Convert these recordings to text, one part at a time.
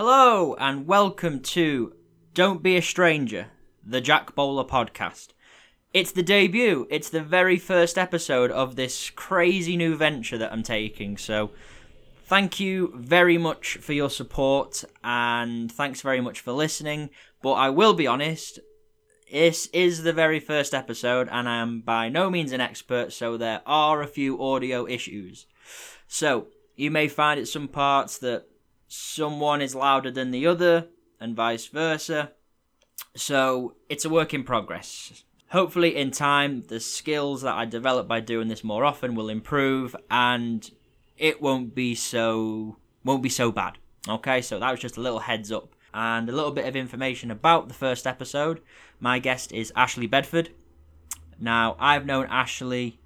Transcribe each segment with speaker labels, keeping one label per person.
Speaker 1: Hello and welcome to Don't Be a Stranger, the Jack Bowler podcast. It's the debut, it's the very first episode of this crazy new venture that I'm taking. So, thank you very much for your support and thanks very much for listening. But I will be honest, this is the very first episode and I am by no means an expert, so there are a few audio issues. So, you may find at some parts that someone is louder than the other, and vice versa. So it's a work in progress. Hopefully, in time, the skills that I develop by doing this more often will improve, and it won't be so won't be so bad. Okay, so that was just a little heads up and a little bit of information about the first episode. My guest is Ashley Bedford. Now, I've known Ashley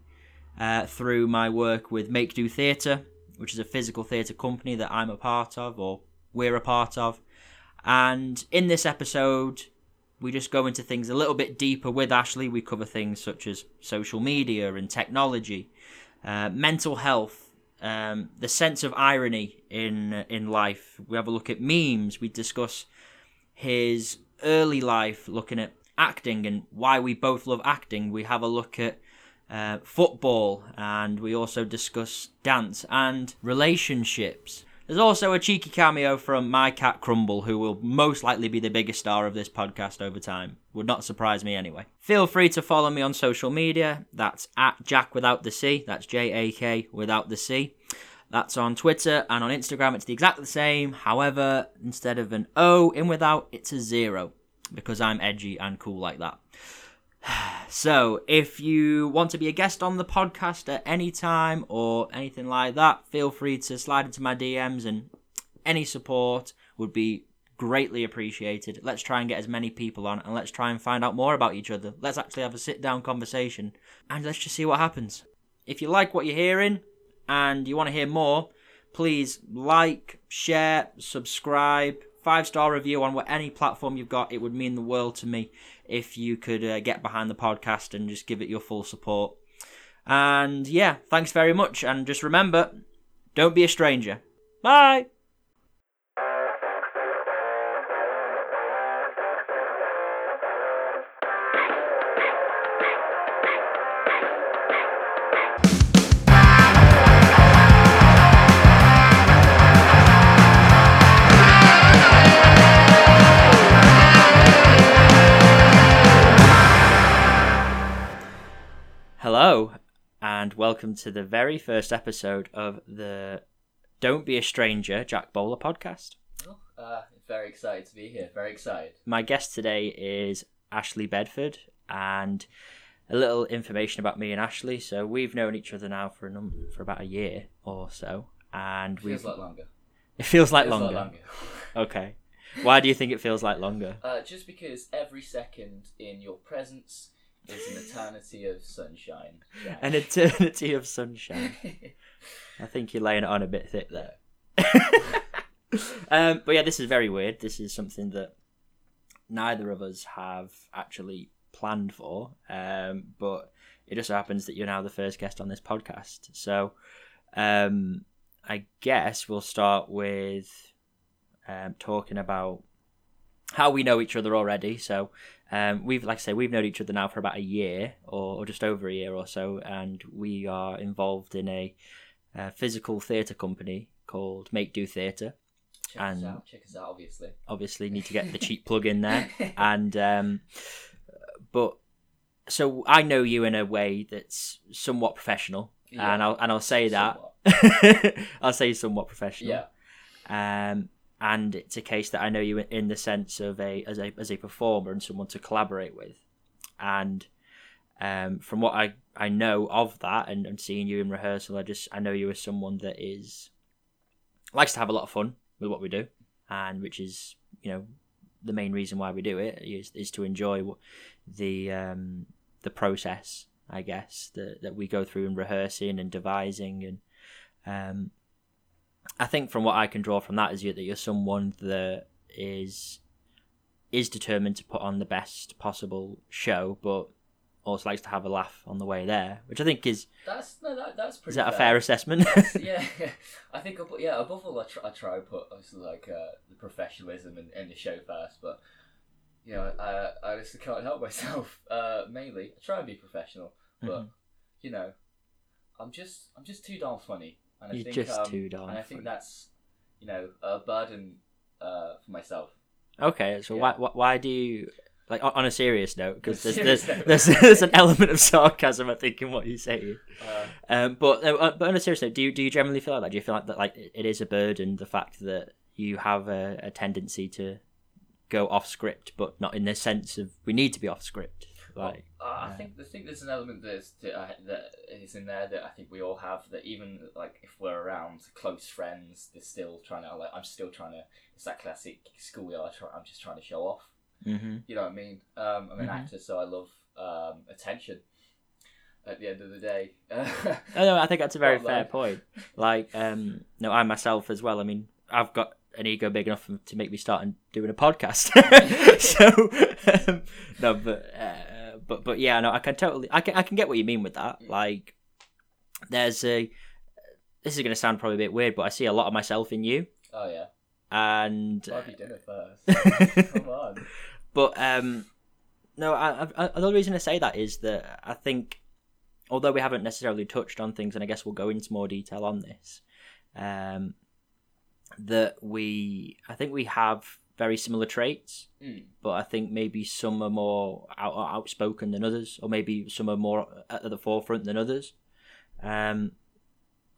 Speaker 1: uh, through my work with Make Do Theatre, which is a physical theatre company that I'm a part of, or we're a part of. And in this episode, we just go into things a little bit deeper with Ashley. We cover things such as social media and technology, uh, mental health, um, the sense of irony in in life. We have a look at memes. We discuss his early life, looking at acting and why we both love acting. We have a look at uh, football, and we also discuss dance and relationships. There's also a cheeky cameo from my cat Crumble, who will most likely be the biggest star of this podcast over time. Would not surprise me anyway. Feel free to follow me on social media. That's at Jack without the C. That's J A K without the C. That's on Twitter and on Instagram. It's the exact the same. However, instead of an O in without, it's a zero because I'm edgy and cool like that. So, if you want to be a guest on the podcast at any time or anything like that, feel free to slide into my DMs and any support would be greatly appreciated. Let's try and get as many people on and let's try and find out more about each other. Let's actually have a sit down conversation and let's just see what happens. If you like what you're hearing and you want to hear more, please like, share, subscribe, five star review on what any platform you've got. It would mean the world to me if you could uh, get behind the podcast and just give it your full support. And yeah, thanks very much. And just remember, don't be a stranger. Bye. Welcome to the very first episode of the Don't Be a Stranger Jack Bowler podcast.
Speaker 2: Oh, uh, very excited to be here. Very excited.
Speaker 1: My guest today is Ashley Bedford, and a little information about me and Ashley. So we've known each other now for a num- for about a year or so, and we
Speaker 2: Feels like longer.
Speaker 1: it feels like
Speaker 2: Feels
Speaker 1: longer.
Speaker 2: like longer.
Speaker 1: Okay, why do you think it feels like longer?
Speaker 2: Uh, just because every second in your presence is an eternity of sunshine. Jack.
Speaker 1: An eternity of sunshine. I think you're laying it on a bit thick there. um, but yeah, this is very weird. This is something that neither of us have actually planned for. Um, but it just so happens that you're now the first guest on this podcast. So um, I guess we'll start with um, talking about how we know each other already. So um, we've, like I say, we've known each other now for about a year or, or just over a year or so, and we are involved in a, uh physical theatre company called Make Do Theatre.
Speaker 2: Check us
Speaker 1: and-
Speaker 2: out. Check us out. Obviously.
Speaker 1: Obviously, need to get the cheap plug in there, and um, but so I know you in a way that's somewhat professional,
Speaker 2: Yeah.
Speaker 1: and I'll and I'll say that I'll say somewhat professional.
Speaker 2: Yeah.
Speaker 1: Um, and it's a case that I know you in the sense of a as a as a performer and someone to collaborate with, and um, from what I I know of that and, and seeing you in rehearsal, I just I know you as someone that is likes to have a lot of fun with what we do, and which is you know the main reason why we do it is is to enjoy the um the process I guess that that we go through in rehearsing and devising and um I think from what I can draw from that is you, that you're someone that is is determined to put on the best possible show, but also likes to have a laugh on the way there, which I think is
Speaker 2: That's no, that, that's pretty.
Speaker 1: is that a fair assessment?
Speaker 2: yeah, I think yeah. Above all, I try, I try to put obviously like uh, the professionalism in, in the show first, but you know, I I just can't help myself. Uh, mainly, I try and be professional, but
Speaker 1: Mhm.
Speaker 2: you know, I'm just I'm just too darn funny, and I
Speaker 1: You're
Speaker 2: think
Speaker 1: just
Speaker 2: um,
Speaker 1: too darn
Speaker 2: and I think
Speaker 1: funny.
Speaker 2: that's you know a burden uh, for myself.
Speaker 1: Okay, so
Speaker 2: Yeah.
Speaker 1: why, why why do you like on a serious note? Because there's there's, there's there's an element of sarcasm I think in what you say.
Speaker 2: Uh,
Speaker 1: Um, but uh, but on a serious note, do you do you generally feel like that? Do you feel like that like it is a burden the fact that you have a, a tendency to go off script, but not in the sense of we need to be off script. Like
Speaker 2: Uh, I think I think there's an element that's, that, uh, that is in there that I think we all have. That even like if we're around close friends, they're still trying to like I'm still trying to. It's that classic schoolyard. I'm just trying to show off.
Speaker 1: hmm
Speaker 2: You know what I mean? Um, I'm an
Speaker 1: Mhm.
Speaker 2: actor, so I love um, attention. At the end of the day,
Speaker 1: Oh, no, I think that's a very
Speaker 2: Well,
Speaker 1: fair
Speaker 2: like-
Speaker 1: point. Like, um, no, I myself as well. I mean, I've got an ego big enough to make me start and doing a podcast. so, um, no, but, uh, but, but yeah, no, I can totally, I can, I can get what you mean with that. Like, there's a, this is going to sound probably a bit weird, but I see a lot of myself in you,
Speaker 2: oh yeah,
Speaker 1: and.
Speaker 2: buy me dinner first. Come on.
Speaker 1: but um, no, I, I, I, the only reason I say that is that I think, although we haven't necessarily touched on things, and I guess we'll go into more detail on this, um, that we, I think we have very similar traits,
Speaker 2: Mm.
Speaker 1: but I think maybe some are more out, outspoken than others, or maybe some are more at the forefront than others. Um,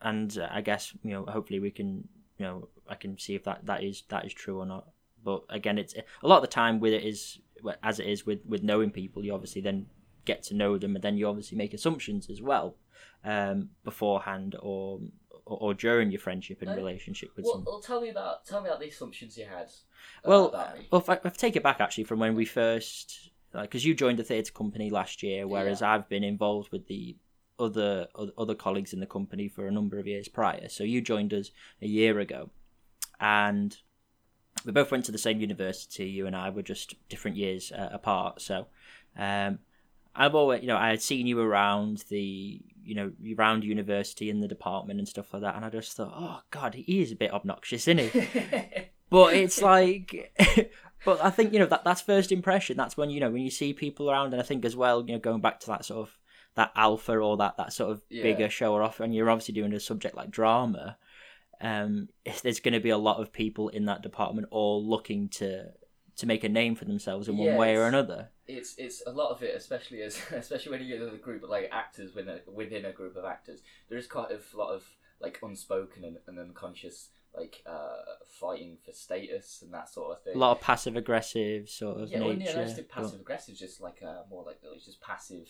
Speaker 1: and uh, I guess you know, hopefully we can, you know, I can see if that, that is that is true or not. But again, it's a lot of the time with it is as it is with with knowing people, you obviously then get to know them, and then you obviously make assumptions as well um, beforehand or, or or during your friendship and
Speaker 2: Uh,
Speaker 1: relationship with
Speaker 2: Well,
Speaker 1: someone.
Speaker 2: well, tell me about tell me about the assumptions you had.
Speaker 1: Well, well, I, if I take it back actually from when we first, because you joined the theatre company last year, whereas I've been involved with the other other colleagues in the company for a number of years prior. So you joined us a year ago, and we both went to the same university. You and I were just different years uh, apart. So um, I've always, you know, I had seen you around the, you know, around university in the department and stuff like that, and I just thought, oh God, he is a bit obnoxious, isn't he? but it's like but i think you know that that's first impression that's when you know when you see people around and i think as well you know going back to that sort of that alpha or that that sort of
Speaker 2: Yeah.
Speaker 1: bigger show or off and you're obviously doing a subject like drama um if there's going to be a lot of people in that department all looking to to make a name for themselves in one way or another
Speaker 2: it's it's a lot of it, especially as especially when you get in a group of like actors within a, within a group of actors. There is quite a lot of like unspoken and, and unconscious like uh, fighting for status and that sort of thing.
Speaker 1: a lot of passive aggressive sort of
Speaker 2: yeah, well,
Speaker 1: nature
Speaker 2: yeah, not just passive aggressive, just like uh, more like it's just passive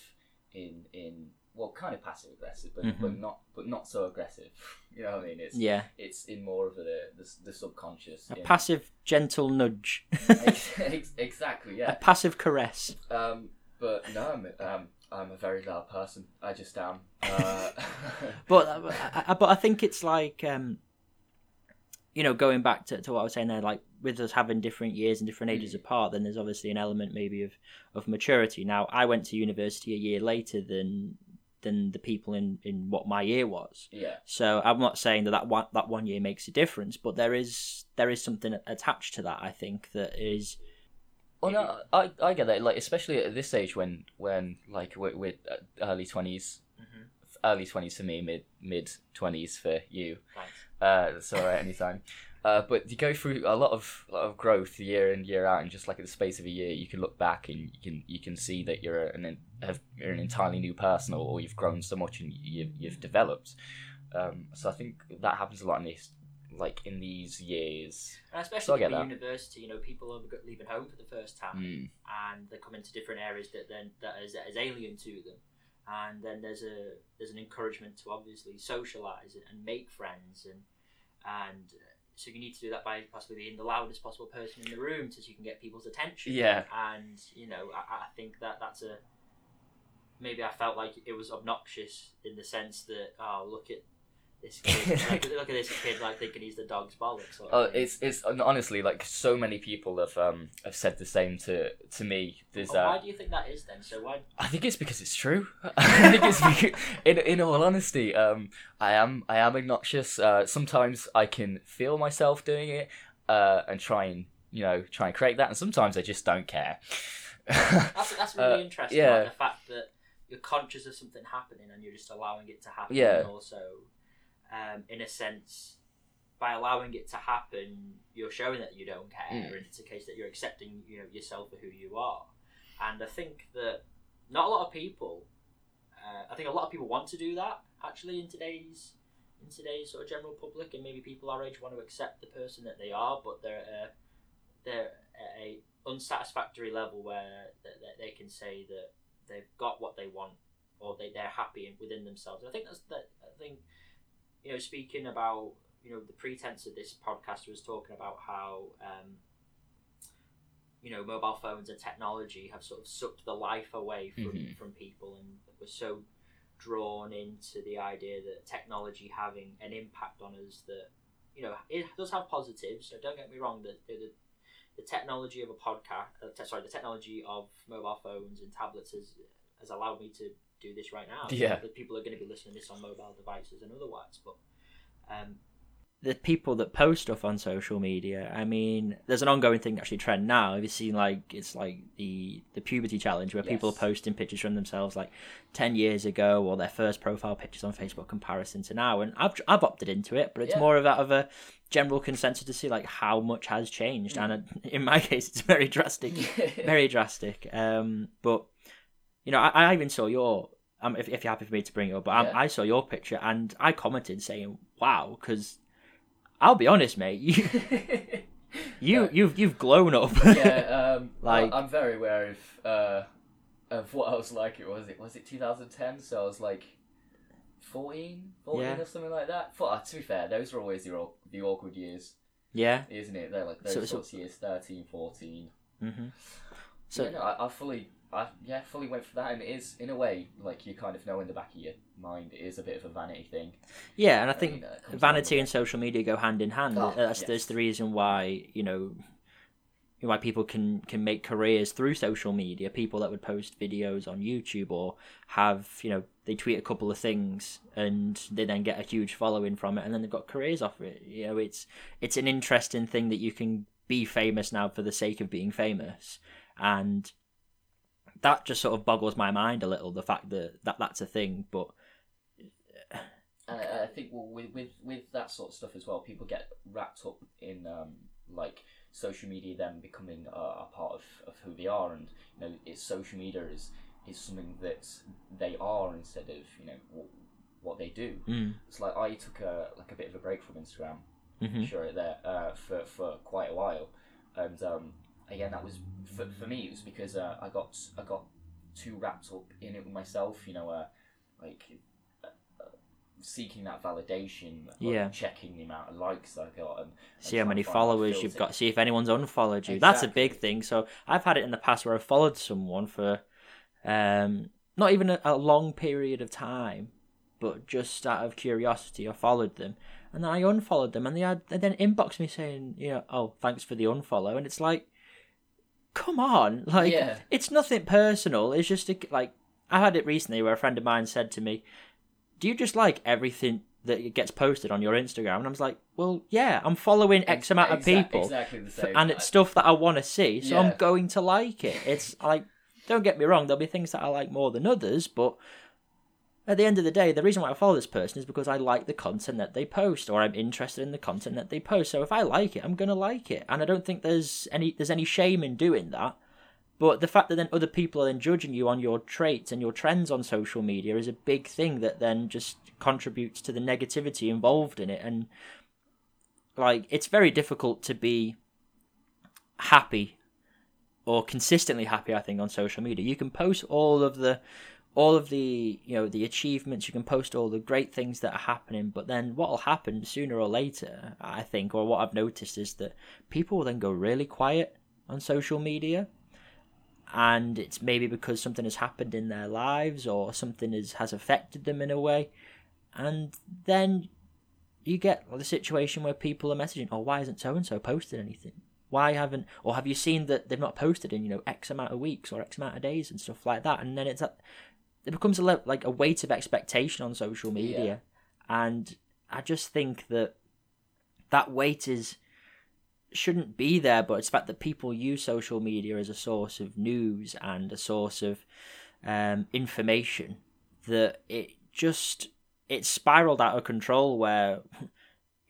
Speaker 2: in in well, kind of passive aggressive, but but
Speaker 1: Mhm.
Speaker 2: not but not so aggressive. you know what I mean? It's
Speaker 1: yeah
Speaker 2: it's in more of the the, the subconscious.
Speaker 1: a passive gentle nudge
Speaker 2: Ex- ex- exactly,
Speaker 1: a passive caress
Speaker 2: Um, but no, I'm, um, I'm a very loud person. I just am. Uh,
Speaker 1: but I, I, but I think it's like um, you know going back to, to what I was saying there, like with us having different years and different ages
Speaker 2: Mm.
Speaker 1: apart, then there's obviously an element maybe of of maturity. Now I went to university a year later than than the people in in what my year was.
Speaker 2: yeah,
Speaker 1: So I'm not saying that that one, that one year makes a difference, but there is there is something attached to that. I think that is
Speaker 2: Well, no, I, I get that. Like, especially at this age when when like we're, we're uh, early 20s early twenties for me, mid mid twenties for you. Uh, it's all right anytime. Uh, but you go through a lot of lot of growth year in year out, and just like in the space of a year, you can look back and you can you can see that you're an have, you're an entirely new person, or, or you've grown so much and you've you've developed. Um, so I think that happens a lot in these like in these years.
Speaker 1: And especially
Speaker 2: So
Speaker 1: at university, you know, people are leaving home for the first time,
Speaker 2: Mm.
Speaker 1: and they come into different areas that then that is, that is alien to them. And then there's a there's an encouragement to obviously socialize and, and make friends, and and so you need to do that by possibly being the loudest possible person in the room, so you can get people's attention.
Speaker 2: Yeah.
Speaker 1: And you know, I, I think that that's a maybe I felt like it was obnoxious in the sense that oh look at
Speaker 3: this kid, like, look at this kid, like thinking he's the dog's bollocks. Sort of
Speaker 2: Oh,
Speaker 3: thing.
Speaker 2: it's it's honestly like so many people have um have said the same to to me. There's
Speaker 3: why
Speaker 2: uh,
Speaker 3: do you think that is then? So why?
Speaker 2: I think it's because it's true. I think it's because, in in all honesty, um, I am I am obnoxious. Uh, sometimes I can feel myself doing it, uh, and try and you know try and create that, and sometimes I just don't care.
Speaker 3: That's that's really
Speaker 2: Uh,
Speaker 3: interesting.
Speaker 2: yeah.
Speaker 3: Like the fact that you're conscious of something happening and you're just allowing it to happen.
Speaker 2: Yeah.
Speaker 3: And also, um, in a sense, by allowing it to happen, you're showing that you don't care,
Speaker 2: Mm.
Speaker 3: and it's a case that you're accepting, you know, yourself for who you are. And I think that not a lot of people. Uh, I think a lot of people want to do that actually in today's in today's sort of general public, and maybe people our age want to accept the person that they are, but they're uh, they're at a unsatisfactory level where that that they can say that they've got what they want or they, they're happy within themselves. And I think that's that. I think you know, speaking about you know the pretense of this podcast was talking about how um, you know mobile phones and technology have sort of sucked the life away from
Speaker 2: Mhm.
Speaker 3: from people, and we're so drawn into the idea that technology having an impact on us that you know it does have positives. So don't get me wrong that the, the the technology of a podcast, uh, sorry, the technology of mobile phones and tablets has has allowed me to do this right now.
Speaker 2: Yeah.
Speaker 3: that people are going to be listening to this on mobile devices and otherwise. But um,
Speaker 1: the people that post stuff on social media. I mean, there's an ongoing thing actually trend now. Have you seen like it's like the the puberty challenge where people are posting pictures from themselves like ten years ago or their first profile pictures on Facebook comparison to now. And I've I've opted into it, but it's
Speaker 2: Yeah.
Speaker 1: more of out of a general consensus to see like how much has changed. And uh, in my case, it's very drastic, very drastic. Um, but you know, I, I even saw your. Um, if, if you're happy for me to bring it up, but
Speaker 2: Yeah.
Speaker 1: I, I saw your picture and I commented saying, "Wow," because I'll be honest, mate. You you
Speaker 2: Yeah.
Speaker 1: you've you've glown up.
Speaker 2: yeah, um,
Speaker 1: Like-
Speaker 2: I'm very aware of uh, of what I was like. It was it was it 2010, so I was like 14, 14
Speaker 1: Yeah.
Speaker 2: or something like that. For, uh, to be fair, those were always the the awkward years,
Speaker 1: yeah.
Speaker 2: isn't it? They're like those
Speaker 1: So- so-
Speaker 2: sorts of years, 13, 14.
Speaker 1: hmm
Speaker 2: So
Speaker 1: So
Speaker 2: yeah, no, I, I fully, I yeah, fully went for that, and it is in a way like you kind of know in the back of your mind it is a bit of a vanity thing.
Speaker 1: yeah, and I think
Speaker 2: uh,
Speaker 1: vanity and social media go hand in hand.
Speaker 2: Oh,
Speaker 1: that's
Speaker 2: yes.
Speaker 1: that's the reason why you know why people can can make careers through social media. People that would post videos on YouTube or have you know they tweet a couple of things and they then get a huge following from it, and then they've got careers off it. You know, it's it's an interesting thing that you can be famous now for the sake of being famous, and that just sort of boggles my mind a little. The fact that, that that's a thing, but
Speaker 2: And I, I think well, with, with with that sort of stuff as well, people get wrapped up in um, like social media then becoming a, a part of, of who they are, and you know, it's social media is is something that they are instead of you know what, what they do.
Speaker 1: mm,
Speaker 2: It's like I took a like a bit of a break from Instagram,
Speaker 1: mhm.
Speaker 2: sure there uh, for for quite a while, and um, again that was for, for me it was because uh, I got I got too wrapped up in it with myself, you know, uh, like uh, uh, seeking that validation, like,
Speaker 1: Yeah.
Speaker 2: checking the amount of likes I got, and, and
Speaker 1: see how many
Speaker 2: to find that
Speaker 1: followers you've got. See if anyone's unfollowed you. That's a big thing. So i've had it in the past where i've followed someone for um not even a, a long period of time but just out of curiosity i followed them. And then i unfollowed them and they had and then inboxed me saying you know oh thanks for the unfollow. And it's like come on like
Speaker 2: Yeah.
Speaker 1: it's nothing personal it's just a, like i had it recently where a friend of mine said to me do you just like everything that gets posted on your Instagram? And I was like, well, yeah, I'm following X amount of people,
Speaker 2: exactly the same,
Speaker 1: and it's stuff that I want to see, so I'm going to like it. It's like, don't get me wrong, there'll be things that I like more than others, but at the end of the day, the reason why I follow this person is because I like the content that they post, or I'm interested in the content that they post. So if I like it, I'm gonna like it, and I don't think there's any there's any shame in doing that. But the fact that then other people are then judging you on your traits and your trends on social media is a big thing that then just contributes to the negativity involved in it. And like, it's very difficult to be happy or consistently happy. I think on social media, you can post all of the all of the you know the achievements you can post all the great things that are happening but then what will happen sooner or later i think or what i've noticed is that people will then go really quiet on social media and it's maybe because something has happened in their lives or something has, has affected them in a way and then you get the situation where people are messaging, "Oh, why isn't so and so posted anything? Why haven't? Or have you seen that they've not posted in you know X amount of weeks or X amount of days and stuff like that?" And then it's a, it becomes a le- like a weight of expectation on social media, and I just think that that weight is shouldn't be there, but it's the fact that people use social media as a source of news and a source of um, information that it just it spiraled out of control where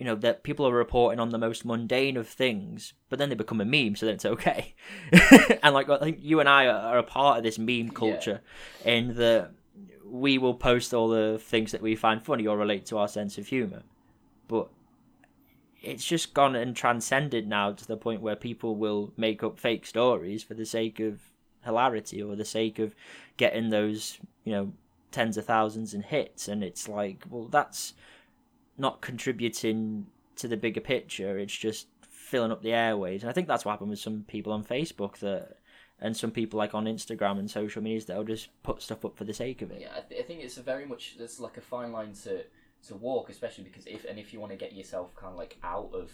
Speaker 1: you know that people are reporting on the most mundane of things but then they become a meme so then it's okay. And like i think you and i are a part of this meme culture in that we will post all the things that we find funny or relate to our sense of humor. But it's just gone and transcended now to the point where people will make up fake stories for the sake of hilarity or the sake of getting those you know tens of thousands in hits. And it's like well that's not contributing to the bigger picture it's just filling up the airways and i think that's what happened with some people on facebook that and some people like on instagram and social medias that'll just put stuff up for the sake of it
Speaker 2: Yeah, I, th- I think it's a very much there's like a fine line to to walk, especially because if and if you want to get yourself kind of like out of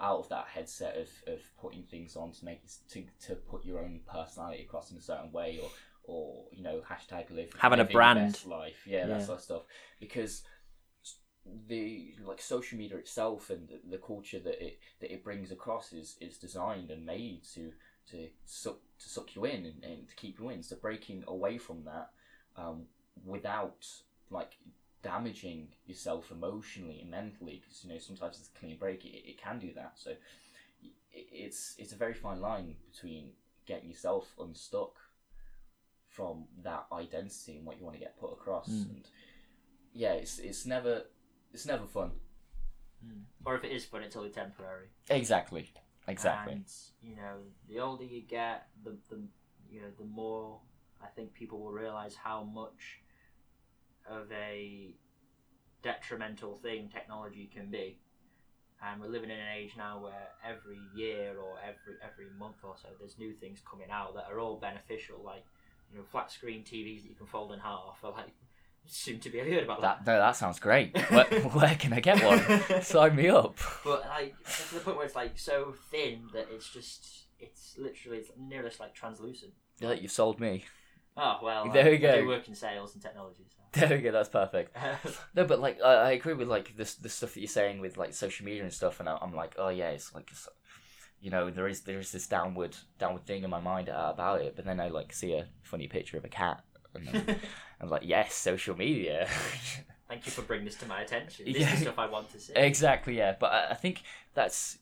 Speaker 2: out of that headset of, of putting things on to make to to put your own personality across in a certain way or or you know hashtag live
Speaker 1: Having a brand.
Speaker 2: life yeah,
Speaker 1: Yeah.
Speaker 2: that sort of stuff because the like social media itself and the, the culture that it that it brings across is is designed and made to to suck to suck you in and, and to keep you in. So breaking away from that um, without like damaging yourself emotionally and mentally because you know sometimes it's a clean break it, it can do that. So it, it's it's a very fine line between getting yourself unstuck from that identity and what you want to get put across.
Speaker 1: Mm.
Speaker 2: and yeah it's it's never it's never fun hmm.
Speaker 1: or if it is fun it's only temporary
Speaker 2: exactly exactly
Speaker 1: And you know, the older you get, the the you know, the more I think people will realize how much of a detrimental thing technology can be. And we're living in an age now where every year or every every month or so, there's new things coming out that are all beneficial. Like you know, flat screen TVs that you can fold in half. Are like soon to be. Have you heard about that?
Speaker 2: that no, that sounds great where, where can i get one sign me up
Speaker 1: But like to the point where it's like so thin that it's just it's literally it's nearly like translucent.
Speaker 2: Yeah, you've sold me
Speaker 1: Oh well,
Speaker 2: There
Speaker 1: uh,
Speaker 2: we go.
Speaker 1: I do work in sales and technology.
Speaker 2: there we go that's perfect No, but like I, I agree with like this the stuff that you're saying with like social media and stuff, and I, I'm like, oh yeah, it's like, it's, you know, there is there is this downward downward thing in my mind uh, about it, but then I like see a funny picture of a cat, and then I'm like, yes, social media,
Speaker 1: Thank you for bringing this to my attention. This
Speaker 2: Yeah.
Speaker 1: is stuff I want to see.
Speaker 2: exactly, yeah. But I, I think that's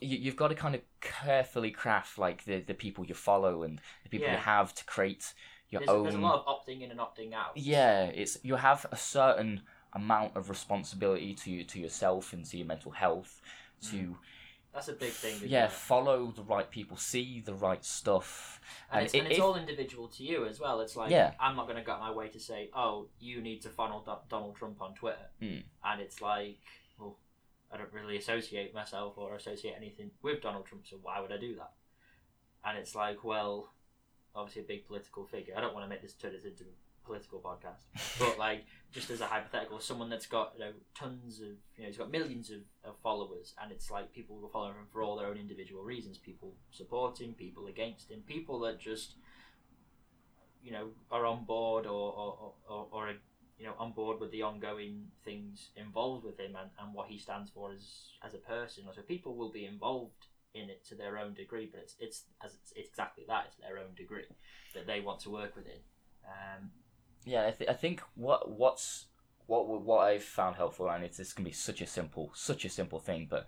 Speaker 2: you, you've got to kind of carefully craft like the the people you follow and the people you have to create your
Speaker 1: There's,
Speaker 2: own.
Speaker 1: there's a lot of opting in and opting out.
Speaker 2: Yeah, it's you have a certain amount of responsibility to to yourself and to your mental health to mm.
Speaker 1: That's a big thing.
Speaker 2: yeah
Speaker 1: it?
Speaker 2: follow the right people, see the right stuff,
Speaker 1: And, it's,
Speaker 2: it-
Speaker 1: and it's
Speaker 2: if-
Speaker 1: all individual to you as well. It's like
Speaker 2: Yeah.
Speaker 1: I'm not going to go out my way to say, "Oh, you need to funnel Do- Donald Trump on Twitter,"
Speaker 2: Hmm.
Speaker 1: and it's like, well, I don't really associate myself or associate anything with Donald Trump, so why would I do that? And it's like, well, obviously a big political figure. I don't want to make this turn into political podcast, but like just as a hypothetical, someone that's got you know tons of you know he's got millions of, of followers, and it's like people will follow him for all their own individual reasons. People support him, people against him, people that just you know are on board or or, or, or you know on board with the ongoing things involved with him and, and what he stands for as as a person. So people will be involved in it to their own degree, but it's it's as it's, it's exactly that. It's their own degree that they want to work within. Um,
Speaker 2: yeah. I, th- I think what what's what what I've found helpful, and it's this can be such a simple such a simple thing, but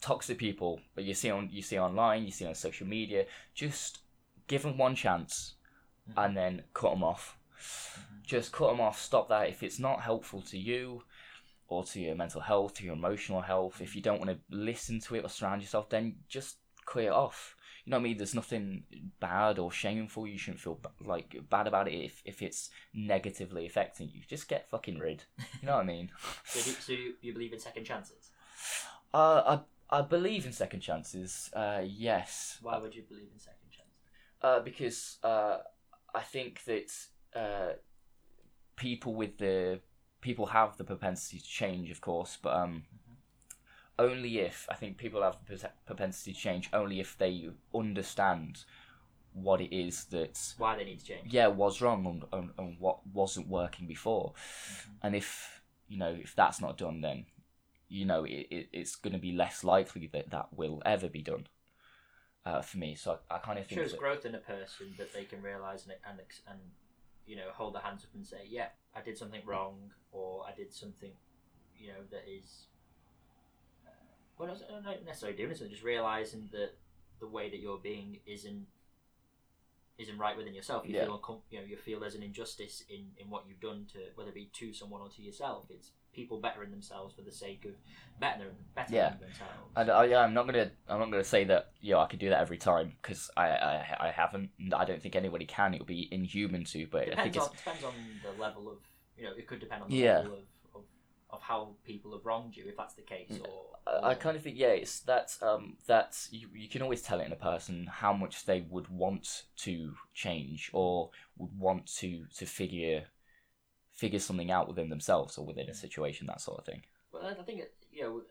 Speaker 2: toxic people that you see on you see online, you see on social media, just give them one chance,
Speaker 1: Mhm.
Speaker 2: and then cut them off. Just cut them off. Stop that. If it's not helpful to you, or to your mental health, to your emotional health, if you don't want to listen to it or surround yourself, then just clear it off. Know what I mean? There's nothing bad or shameful. You shouldn't feel like bad about it if, if it's negatively affecting you. Just get fucking rid. You know what I mean?
Speaker 1: so, do, so you, you believe in second chances?
Speaker 2: Uh, I I believe in second chances. Uh, yes.
Speaker 1: Why would you believe in second chances?
Speaker 2: Uh, because uh, I think that uh, people with the people have the propensity to change, of course, but um, only if I think people have the propensity to change only if they understand what it is that
Speaker 1: Why they need to change.
Speaker 2: yeah was wrong and, and, and what wasn't working before, and if you know if that's not done, then you know it, it it's going to be less likely that that will ever be done. Uh, for me, so I, I kind of think
Speaker 1: shows
Speaker 2: that,
Speaker 1: growth in a person that they can realize and and and you know hold their hands up and say, yeah, I did something wrong, or I did something, you know, that is. Uh, well, not necessarily doing something, just realizing that the way that you're being isn't isn't right within yourself. You
Speaker 2: Yeah.
Speaker 1: feel uncom- you know you feel there's an injustice in in what you've done to whether it be to someone or to yourself. It's people bettering themselves for the sake of bettering bettering
Speaker 2: Yeah.
Speaker 1: themselves.
Speaker 2: And I, yeah, I'm not gonna I'm not gonna say that yeah I could do that every time because I, I I haven't. and I don't think anybody can. It would be inhuman to. But I think
Speaker 1: depends on depends on the level of you know it could depend on the
Speaker 2: Yeah.
Speaker 1: level of, of, how people have wronged you if that's the case or,
Speaker 2: I, I kind of think yeah it's that um that you you can always tell it in a person how much they would want to change or would want to to figure figure something out within themselves or within a situation that sort of thing.
Speaker 1: well I think it, you know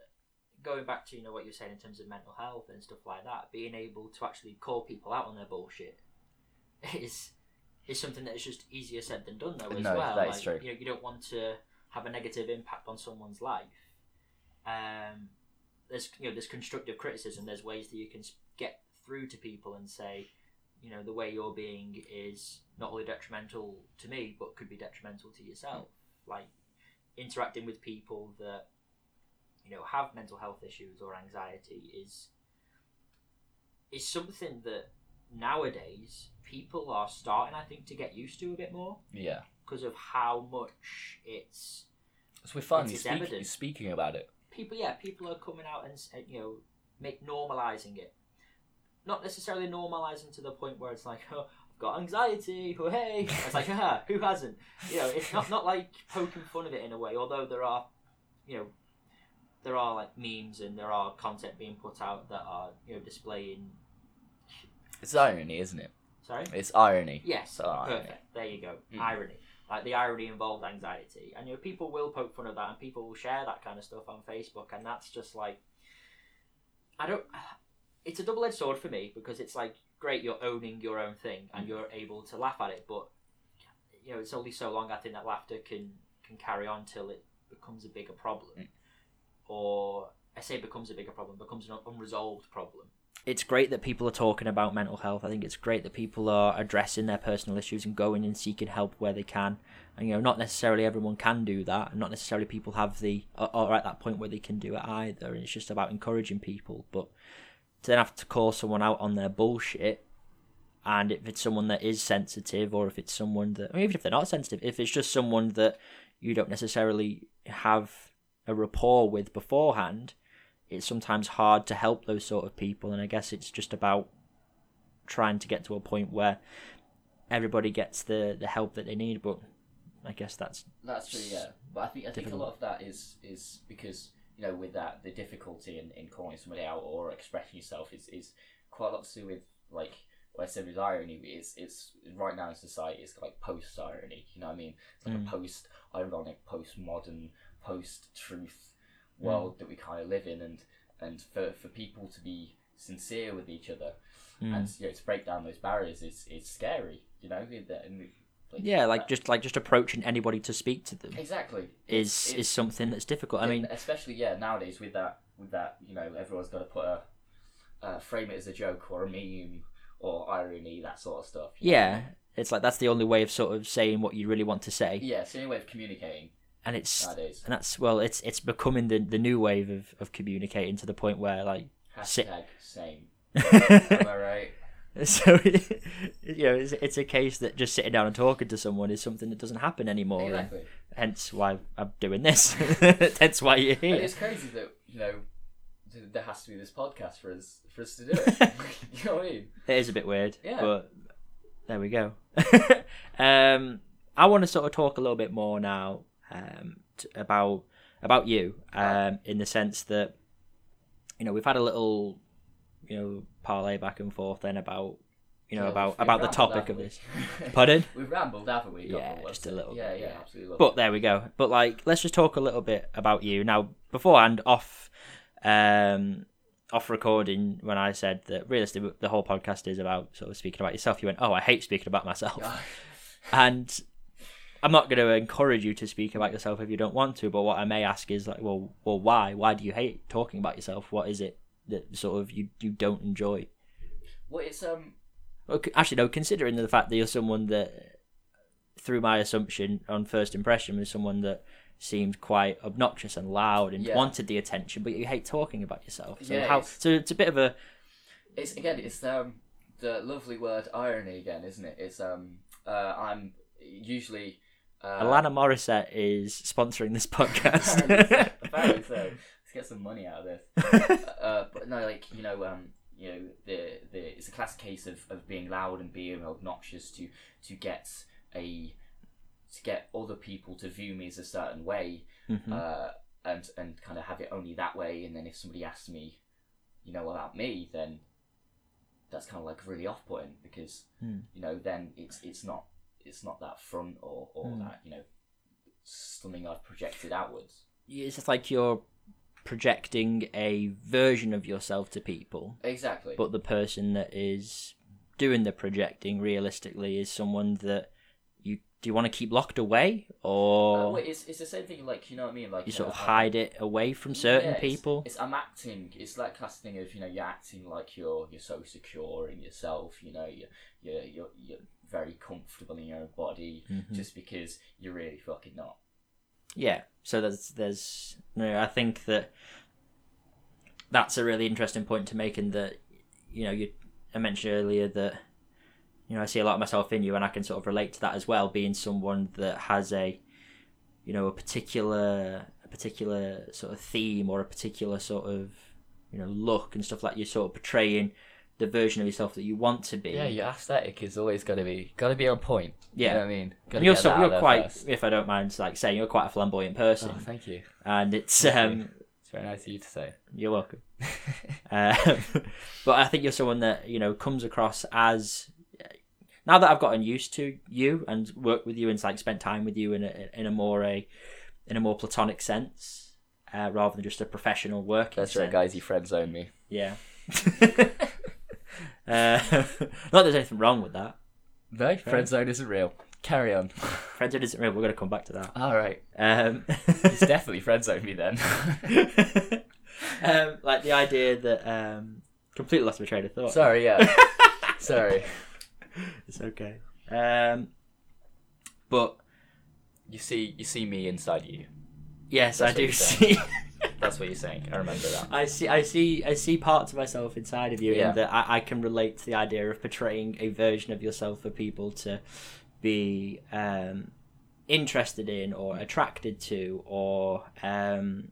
Speaker 1: going back to you know what you're saying in terms of mental health and stuff like that being able to actually call people out on their bullshit is is something that is just easier said than done though as
Speaker 2: No,
Speaker 1: well
Speaker 2: that is
Speaker 1: like,
Speaker 2: true.
Speaker 1: you know you don't want to have a negative impact on someone's life um there's you know there's constructive criticism. There's ways that you can get through to people and say you know the way you're being is not only detrimental to me but could be detrimental to yourself. Like interacting with people that you know have mental health issues or anxiety is is something that nowadays people are starting i think to get used to a bit more.
Speaker 2: Yeah,
Speaker 1: because of how much it's
Speaker 2: so we're finally
Speaker 1: It's
Speaker 2: speaking
Speaker 1: evident.
Speaker 2: speaking about it.
Speaker 1: people yeah people are coming out and you know make normalizing it not necessarily normalizing to the point where it's like oh i've got anxiety hey it's like haha who hasn't you know it's not not like poking fun of it in a way although there are you know there are like memes and there are content being put out that are you know displaying
Speaker 2: It's irony, isn't it?
Speaker 1: sorry
Speaker 2: It's irony.
Speaker 1: Yes,
Speaker 2: So, irony.
Speaker 1: perfect. There you go.
Speaker 2: Mm.
Speaker 1: Irony. Like the irony involved anxiety. And you know, people will poke fun of that and people will share that kind of stuff on Facebook and that's just like I don't it's a double edged sword for me because it's like great you're owning your own thing and
Speaker 2: Mm.
Speaker 1: you're able to laugh at it, but you know, it's only so long I think that laughter can can carry on till it becomes a bigger problem.
Speaker 2: Mm.
Speaker 1: Or I say becomes a bigger problem, becomes an unresolved problem.
Speaker 3: It's great that people are talking about mental health. I think it's great that people are addressing their personal issues and going and seeking help where they can. And you know, not necessarily everyone can do that, and not necessarily people have the or at that point where they can do it either. And it's just about encouraging people. But to then have to call someone out on their bullshit, and if it's someone that is sensitive, or if it's someone that, or even if they're not sensitive, if it's just someone that you don't necessarily have a rapport with beforehand, it's sometimes hard to help those sort of people and i guess it's just about trying to get to a point where everybody gets the the help that they need but i guess that's
Speaker 2: That's true, yeah. But I think I think a lot of that is is because you know with that the difficulty in, in calling somebody out or expressing yourself is, is quite a lot to do with like what I said with irony. It's it's right now in society it's like post irony. You know what I mean? It's like
Speaker 3: Mm.
Speaker 2: a post ironic, post modern, post truth world that we kind of live in, and and for for people to be sincere with each other
Speaker 3: mm.
Speaker 2: and you know to break down those barriers is is scary. You know, and, and,
Speaker 3: yeah like just like just approaching anybody to speak to them
Speaker 2: exactly
Speaker 3: is
Speaker 2: It's-
Speaker 3: is something that's difficult i mean
Speaker 2: especially yeah nowadays with that with that you know everyone's got to put a uh, frame it as a joke or a meme or irony that sort of stuff. you know?
Speaker 3: yeah it's like that's the only way of sort of saying what you really want to say
Speaker 2: yeah. It's the only way of communicating
Speaker 3: and it's
Speaker 2: nowadays.
Speaker 3: and that's well it's it's becoming the the new wave of of communicating to the point where like
Speaker 2: Hashtag same. Am I right?
Speaker 3: so you know it's, it's a case that just sitting down and talking to someone is something that doesn't happen anymore and
Speaker 2: Exactly.
Speaker 3: hence why i'm doing this hence why you're here
Speaker 2: it's crazy that you know th- there has to be this podcast for us for us to do it. you know what I mean?
Speaker 3: it is a bit weird
Speaker 2: Yeah.
Speaker 3: but there we go um i want to sort of talk a little bit more now um t- about about you um in the sense that you know we've had a little you know parlay back and forth then about
Speaker 1: you know
Speaker 2: Yeah,
Speaker 1: about about the topic of this. Pardon?
Speaker 2: We've rambled, haven't we?
Speaker 1: Yeah, just a little
Speaker 2: Yeah,
Speaker 1: bit,
Speaker 2: yeah,
Speaker 1: yeah.
Speaker 2: absolutely.
Speaker 1: But there we go. But like, let's just talk a little bit about you now. Beforehand, off, um, off recording, when I said that realistically the whole podcast is about sort of speaking about yourself, you went, "Oh, I hate speaking about myself," and I'm not going to encourage you to speak about yourself if you don't want to. But what I may ask is like, well, well, why? Why do you hate talking about yourself? What is it that sort of you you don't enjoy?
Speaker 2: well, it's um.
Speaker 1: Actually, no. Considering the fact that you're someone that, through my assumption on first impression, was someone that seemed quite obnoxious and loud and
Speaker 2: Yeah.
Speaker 1: wanted the attention, but you hate talking about yourself. So
Speaker 2: Yeah,
Speaker 1: how?
Speaker 2: it's-
Speaker 1: So it's a bit of a
Speaker 2: It's again, it's um the lovely word irony again, isn't it? It's um uh I'm usually uh,
Speaker 1: Alanis Morissette is sponsoring this podcast.
Speaker 2: apparently, apparently so. Let's get some money out of this. uh, but no, like you know, um, you know, the the it's a classic case of, of being loud and being obnoxious to to get a to get other people to view me as a certain way,
Speaker 1: Mhm.
Speaker 2: uh, and and kind of have it only that way. And then if somebody asks me, you know, about me, then that's kind of like really off putting because
Speaker 1: Hmm.
Speaker 2: you know then it's it's not it's not that front or or
Speaker 1: Hmm.
Speaker 2: that you know something I've projected outwards.
Speaker 1: it's just like you're projecting a version of yourself to people,
Speaker 2: Exactly.
Speaker 1: but the person that is doing the projecting realistically is someone that you do you want to keep locked away or
Speaker 2: Uh, well, it's, it's the same thing, like you know what I mean, like
Speaker 1: you sort
Speaker 2: uh,
Speaker 1: of
Speaker 2: I'm-
Speaker 1: hide it away from certain
Speaker 2: yeah, it's-
Speaker 1: people.
Speaker 2: It's, I'm acting. It's that classic thing of you know you're acting like you're you're so secure in yourself. You know you're you're you're, you're very comfortable in your own body
Speaker 1: Mhm.
Speaker 2: just because you're really fucking not.
Speaker 1: Yeah. So there's there's no. I think that that's a really interesting point to make, in that you know you I mentioned earlier that you know I see a lot of myself in you, and I can sort of relate to that as well, being someone that has a you know a particular a particular sort of theme or a particular sort of you know look and stuff like you're sort of portraying the version of yourself that you want to be.
Speaker 2: Yeah, your aesthetic is always got to be got to be on point.
Speaker 1: Yeah.
Speaker 2: you know what I mean. Gotta
Speaker 1: you're so, you're quite,
Speaker 2: first.
Speaker 1: if I don't mind, like saying you're quite a flamboyant person,
Speaker 2: Oh, thank you.
Speaker 1: and it's
Speaker 2: Thank
Speaker 1: um,
Speaker 2: you. It's very nice of you to say.
Speaker 1: You're welcome. um, but I think you're someone that you know comes across as now that I've gotten used to you and worked with you and like spent time with you in a in a more a in a more platonic sense uh, rather than just a professional working.
Speaker 2: That's right, guys. You friend zone me.
Speaker 1: Yeah. uh, not that there's anything wrong with that.
Speaker 2: No, friend zone isn't real. Carry on.
Speaker 1: Friendship isn't real. We're going to come back to that.
Speaker 2: All right.
Speaker 1: Um,
Speaker 2: It's definitely friend zone me then.
Speaker 1: um, like the idea that um, completely lost my train of thought.
Speaker 2: Sorry. Yeah. Sorry.
Speaker 1: It's okay. Um, but
Speaker 2: You see, you see me inside you.
Speaker 1: yes,
Speaker 2: That's
Speaker 1: I
Speaker 2: what
Speaker 1: do
Speaker 2: you're
Speaker 1: see.
Speaker 2: That's what you're saying. I remember that.
Speaker 1: I see. I see. I see parts of myself inside of you,
Speaker 2: Yeah.
Speaker 1: in that I, I can relate to the idea of portraying a version of yourself for people to be um, interested in or attracted to, or um,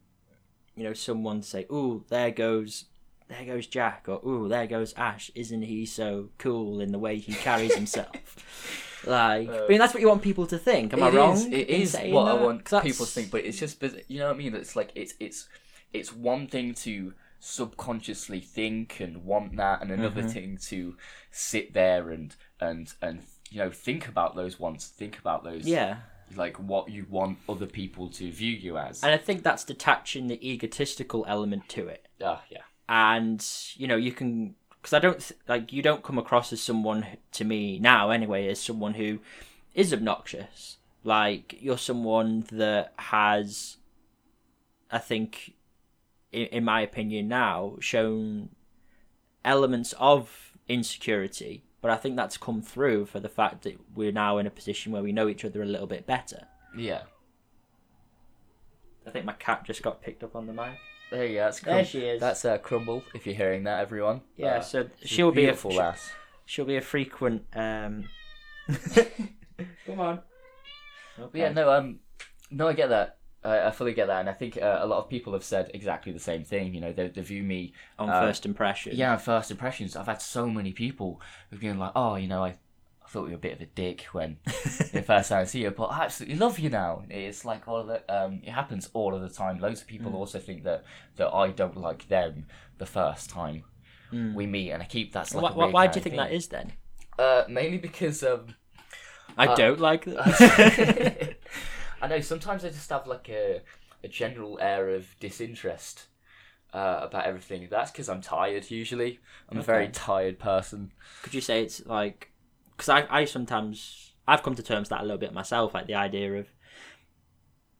Speaker 1: you know, someone to say, "Ooh, there goes." There goes Jack, or ooh, there goes Ash. Isn't he so cool in the way he carries himself? like, I mean, that's what you want people to think. Am I wrong?
Speaker 2: is- It is what I
Speaker 1: that?
Speaker 2: want
Speaker 1: 'Cause that's-
Speaker 2: people to think, but it's just, you know what I mean? It's like it's it's it's one thing to subconsciously think and want that, and another
Speaker 1: Mm-hmm.
Speaker 2: thing to sit there and and and you know think about those wants, think about those
Speaker 1: yeah.
Speaker 2: like what you want other people to view you as.
Speaker 1: And I think that's detaching the egotistical element to it.
Speaker 2: Ah, yeah.
Speaker 1: And you know, you can because I don't th- like you don't come across as someone to me now anyway as someone who is obnoxious. Like you're someone that has, I think, in, in my opinion now, shown elements of insecurity. But I think that's come through for the fact that we're now in a position where we know each other a little bit better.
Speaker 2: Yeah.
Speaker 1: I think my cat just got picked up on the mic.
Speaker 2: There you go. That's
Speaker 1: There she is.
Speaker 2: That's uh, Crumble. If you're hearing that, everyone.
Speaker 1: Yeah,
Speaker 2: Uh,
Speaker 1: so
Speaker 2: she's
Speaker 1: she'll be a
Speaker 2: beautiful
Speaker 1: sh-
Speaker 2: lass.
Speaker 1: she'll be a frequent. Um... Come on.
Speaker 2: But yeah, no, um, no, I get that. I, I fully get that, and I think uh, a lot of people have said exactly the same thing. You know, they, they view me
Speaker 1: On
Speaker 2: uh,
Speaker 1: first impression.
Speaker 2: Yeah, first impressions. I've had so many people who've been like, "Oh, you know, I, I thought you were a bit of a dick when the first time I see you, but I absolutely love you now." It's like all of the, um, it happens all of the time. Loads of
Speaker 1: Mm.
Speaker 2: people also think that that I don't like them the first time
Speaker 1: Mm.
Speaker 2: we meet, and I keep that's like
Speaker 1: why, why,
Speaker 2: weird
Speaker 1: why
Speaker 2: kind
Speaker 1: do you think
Speaker 2: thing.
Speaker 1: that is then?
Speaker 2: Uh, mainly because um,
Speaker 1: I
Speaker 2: Uh,
Speaker 1: don't like them.
Speaker 2: I know sometimes I just have like a a general air of disinterest uh, about everything. That's because I'm tired. Usually, I'm a very tired person.
Speaker 1: Could you say it's like because I I sometimes I've come to terms with that a little bit myself, like the idea of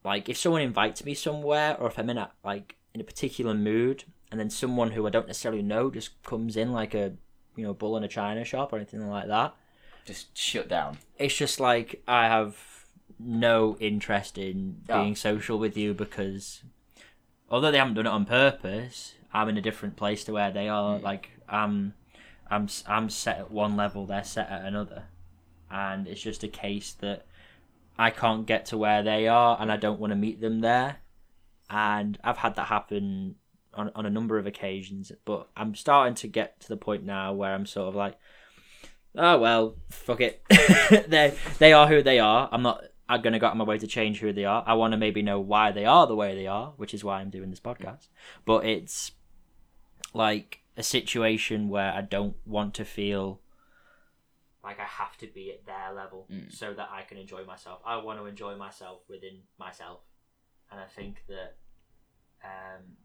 Speaker 1: like if someone invites me somewhere or if I'm in a like in a particular mood and then someone who I don't necessarily know just comes in like a you know bull in a china shop or anything like that.
Speaker 2: Just shut down.
Speaker 1: It's just like I have no interest in
Speaker 2: Yeah.
Speaker 1: being social with you because although they haven't done it on purpose, I'm in a different place to where they are. Hmm. Like I'm, I'm, I'm set at one level, they're set at another, and it's just a case that I can't get to where they are, and I don't want to meet them there. And I've had that happen on on a number of occasions, but I'm starting to get to the point now where I'm sort of like, oh well, fuck it, they they are who they are. I'm not. I'm gonna go out of my way to change who they are. I want to maybe know why they are the way they are, which is why I'm doing this podcast. But it's like a situation where I don't want to feel like I have to be at their level
Speaker 2: Mm.
Speaker 1: so that I can enjoy myself. I want to enjoy myself within myself, and I think that, um,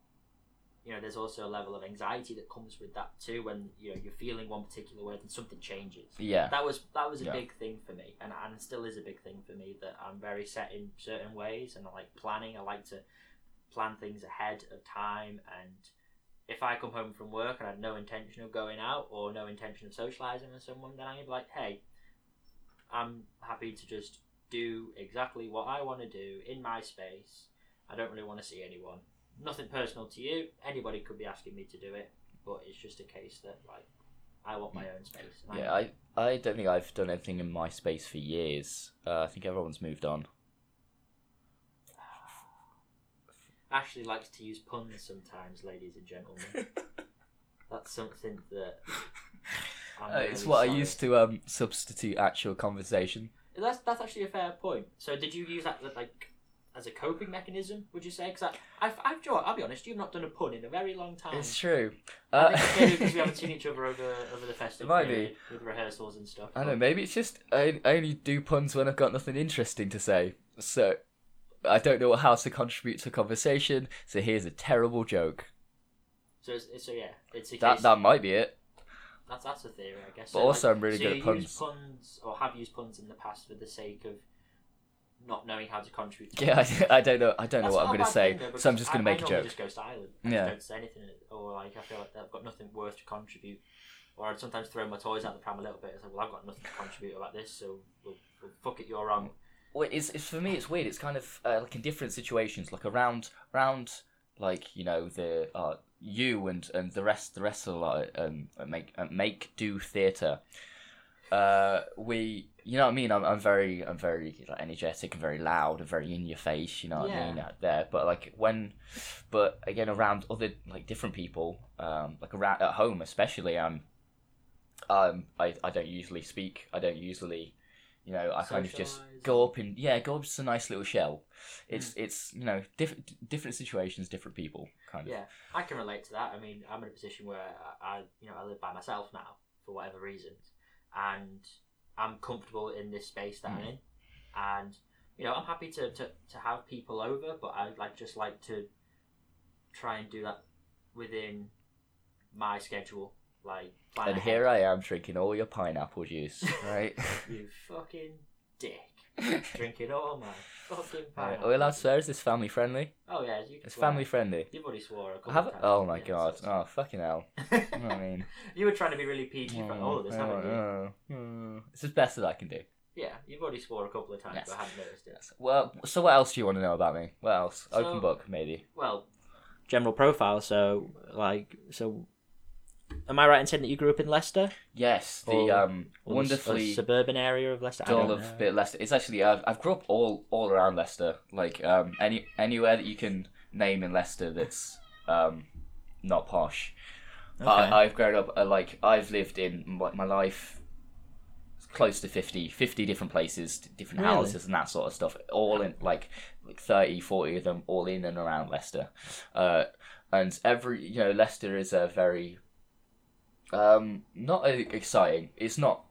Speaker 1: you know, there's also a level of anxiety that comes with that too. When you know you're feeling one particular way, and something changes
Speaker 2: Yeah.
Speaker 1: that was that was a
Speaker 2: Yeah.
Speaker 1: big thing for me and, and still is a big thing for me that i'm very set in certain ways and i like planning i like to plan things ahead of time and if i come home from work and i had no intention of going out or no intention of socializing with someone then i'm gonna be like hey i'm happy to just do exactly what i want to do in my space i don't really want to see anyone nothing personal to you anybody could be asking me to do it but it's just a case that like i want my own space
Speaker 2: Yeah, I, I don't think I've done anything in my space for years. Uh, I think everyone's moved on.
Speaker 1: Ashley likes to use puns sometimes, ladies and gentlemen. That's something that. I'm
Speaker 2: Uh, it's
Speaker 1: really
Speaker 2: what I used to um, substitute actual conversation.
Speaker 1: That's that's actually a fair point. So, did you use that like as a coping mechanism? Would you say? Because I, I've, I've, Joe, I'll be honest, you've not done a pun in a very long time.
Speaker 2: It's true.
Speaker 1: I
Speaker 2: Uh,
Speaker 1: it's maybe because we haven't seen each other over over the
Speaker 2: festival. Might be.
Speaker 1: with rehearsals and stuff.
Speaker 2: I don't know. Maybe it's just I, I only do puns when I've got nothing interesting to say. So I don't know how to contribute to conversation. So here's a terrible joke.
Speaker 1: So, it's, so yeah, it's a
Speaker 2: That
Speaker 1: case.
Speaker 2: that might be it.
Speaker 1: That's that's a theory, I guess.
Speaker 2: But
Speaker 1: So,
Speaker 2: also
Speaker 1: like,
Speaker 2: I'm really
Speaker 1: so
Speaker 2: good at
Speaker 1: use puns, or have used puns in the past for the sake of not knowing how to contribute. To
Speaker 2: Yeah, I, I don't know. I don't know what I'm gonna say.
Speaker 1: thing, though,
Speaker 2: so I'm just gonna make
Speaker 1: I
Speaker 2: a joke.
Speaker 1: just go silent. I
Speaker 2: Yeah.
Speaker 1: don't say anything, or like I feel like I've got nothing worth to contribute. Or I'd sometimes throw my toys out the pram a little bit and say, "Well, I've got nothing to contribute about this, so well, well, fuck it, you're wrong."
Speaker 2: Well, it's, it's for me. It's weird. It's kind of uh, like in different situations, like around around like you know the uh, you and and the rest the rest of like um make uh, make do theatre. Uh, we you know what I mean. I'm, I'm very I'm very like, energetic and very loud and very in your face. You know what I mean out there. But like when, but again around other like different people, um, like around at home especially, um, um, I I don't usually speak. I don't usually. You know, I kind of just go up and yeah, go up to a nice little shell. It's it's you know different different situations, different people, kind of.
Speaker 1: Yeah, I can relate to that. I mean, I'm in a position where I, I, you know, I live by myself now for whatever reasons, and I'm comfortable in this space that I'm
Speaker 2: Mm.
Speaker 1: in, and you know, I'm happy to, to, to have people over, but I'd like just like to try and do that within my schedule, like. Plan
Speaker 2: And
Speaker 1: ahead.
Speaker 2: here I am drinking all your pineapple juice, right?
Speaker 1: you fucking dick, drinking all my fucking.
Speaker 2: Right,
Speaker 1: pineapple
Speaker 2: Are we allowed to swear? Is this family friendly?
Speaker 1: Oh yeah, you can
Speaker 2: It's
Speaker 1: swear.
Speaker 2: family friendly.
Speaker 1: You've already swore a couple
Speaker 2: Have
Speaker 1: of times.
Speaker 2: Oh my
Speaker 1: Yeah,
Speaker 2: god!
Speaker 1: so-
Speaker 2: Oh fucking hell! You know what I mean?
Speaker 1: You were trying to be really PG for mm, all of this, haven't you?
Speaker 2: Oh, oh, oh. It's the best that I can do.
Speaker 1: Yeah, you've already swore a couple of times,
Speaker 2: Yes.
Speaker 1: but I hadn't noticed it.
Speaker 2: Well, so what else do you want to know about me? What else?
Speaker 1: So-
Speaker 2: Open book, maybe.
Speaker 1: Well, general profile. So, like, so, am I right in saying that you grew up in Leicester,
Speaker 2: Yes, the
Speaker 1: Or-
Speaker 2: um
Speaker 1: or
Speaker 2: wonderfully
Speaker 1: a suburban area of Leicester? I
Speaker 2: dull
Speaker 1: don't
Speaker 2: of
Speaker 1: know.
Speaker 2: bit of Leicester. It's actually I've I've grew up all all around Leicester. Like um any anywhere that you can name in Leicester that's um not posh.
Speaker 1: Okay.
Speaker 2: I, I've grown up uh, like I've lived in my, my life close to 50, 50 different places, different
Speaker 1: Really?
Speaker 2: houses and that sort of stuff. All in like like 30, 40 of them all in and around Leicester. Uh, and every you know Leicester is a very um not exciting. It's not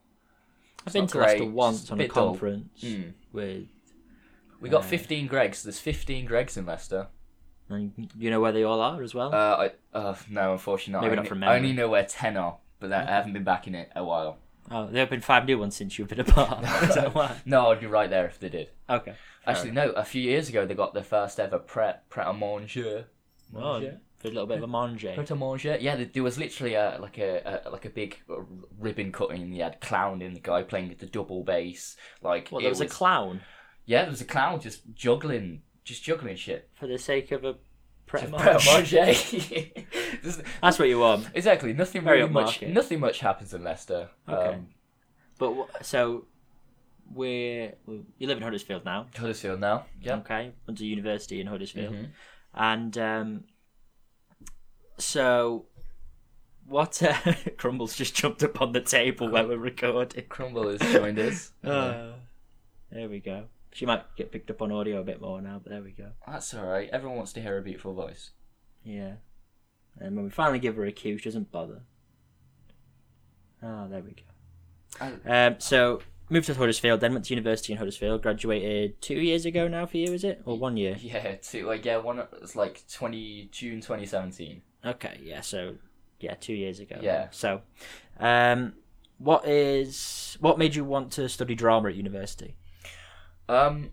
Speaker 1: I've been
Speaker 2: not
Speaker 1: to Leicester once
Speaker 2: a
Speaker 1: on a
Speaker 2: bit
Speaker 1: conference
Speaker 2: Mm.
Speaker 1: with.
Speaker 2: We got
Speaker 1: Uh,
Speaker 2: 15 Greggs. There's 15 Greggs in Leicester.
Speaker 1: And you know where they all are as well.
Speaker 2: Uh, I, uh, no, unfortunately not.
Speaker 1: Maybe
Speaker 2: I
Speaker 1: not
Speaker 2: only,
Speaker 1: from
Speaker 2: I only know where 10 are, but I haven't been back in it a while.
Speaker 1: oh, there have been five new ones since you've been apart. Is that why?
Speaker 2: No, I'd be right there if they did.
Speaker 1: Okay.
Speaker 2: Actually, no, a few years ago they got their first ever Pret, Pret a Manger.
Speaker 1: Oh, for a little bit of a manger.
Speaker 2: Pret a Manger? Yeah, there, there was literally a, like a, a like a big uh, ribbon cutting and you had clown in the guy playing the double bass. Like,
Speaker 1: Well,
Speaker 2: it
Speaker 1: there was, a clown
Speaker 2: Yeah, there was a clown just juggling, just juggling shit.
Speaker 1: for the sake of a pret
Speaker 2: Just a Manger.
Speaker 1: That's what you want.
Speaker 2: Exactly. Nothing
Speaker 1: Very
Speaker 2: really much.
Speaker 1: upmarket.
Speaker 2: Nothing much happens in Leicester.
Speaker 1: Okay.
Speaker 2: Um,
Speaker 1: But wh- so we're we- you live in Huddersfield now.
Speaker 2: Huddersfield now. Yeah.
Speaker 1: Okay, went to university in Huddersfield,
Speaker 2: Mhm.
Speaker 1: and um, so what? Uh, Crumbles just jumped up on the table while we're recording.
Speaker 2: Crumble has joined us.
Speaker 1: Uh, there we go. She might get picked up on audio a bit more now, but there we go.
Speaker 2: That's all right. Everyone wants to hear a beautiful voice.
Speaker 1: Yeah. And when we finally give her a cue, she doesn't bother. Oh, there we go. Um, so moved to Huddersfield, then went to university in Huddersfield. Graduated two years ago now for you, is it, or one year?
Speaker 2: Yeah, two. Like yeah, one. It's like twenty June twenty seventeen.
Speaker 1: Okay, yeah. So yeah, two years ago.
Speaker 2: Yeah.
Speaker 1: So, um, what is what made you want to study drama at university?
Speaker 2: Um,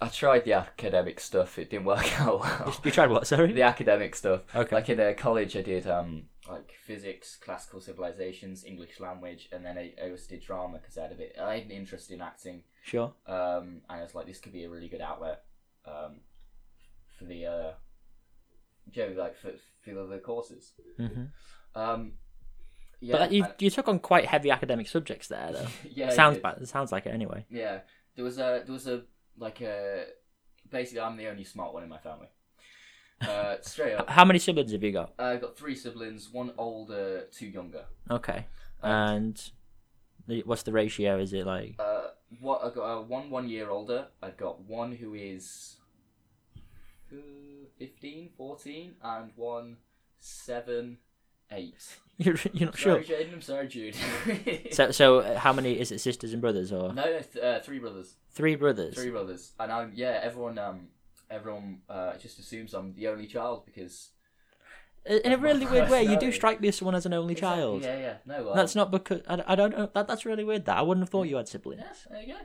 Speaker 2: I tried the academic stuff. It didn't work out well.
Speaker 1: You tried what? Sorry.
Speaker 2: the academic stuff.
Speaker 1: Okay.
Speaker 2: Like in uh, college, I did um like physics, classical civilizations, English language, and then I, I also did drama because I had a bit. I had an interest in acting.
Speaker 1: Sure.
Speaker 2: um, and I was like this could be a really good outlet um, for the uh, know, like for, for the courses.
Speaker 1: hmm
Speaker 2: Um, yeah,
Speaker 1: but you
Speaker 2: I-
Speaker 1: you took on quite heavy academic subjects there, though.
Speaker 2: yeah,
Speaker 1: sounds bad. It sounds like it anyway.
Speaker 2: Yeah, there was a there was a like a basically I'm the only smart one in my family. Uh, straight up,
Speaker 1: How many siblings have you got?
Speaker 2: I've got three siblings, one older, two younger.
Speaker 1: Okay. And the, what's the ratio? Is it like
Speaker 2: Uh, what I got uh, one one year older. I've got one who is uh, 15, 14, and one seven, eight.
Speaker 1: you're you're not sure?
Speaker 2: Sorry, Jaden. I'm sorry, Jude.
Speaker 1: So so uh, how many is it? Sisters and brothers or
Speaker 2: no, no, th- uh, three brothers.
Speaker 1: three brothers?
Speaker 2: Three brothers, and I'm yeah. Everyone um, everyone uh, just assumes I'm the only child because
Speaker 1: In a really weird way, you do strike me as someone as an only child.
Speaker 2: Yeah, yeah. No,
Speaker 1: That's not because I, I don't know. That, that's really weird. That I wouldn't have thought you had siblings.
Speaker 2: Yeah, there you go.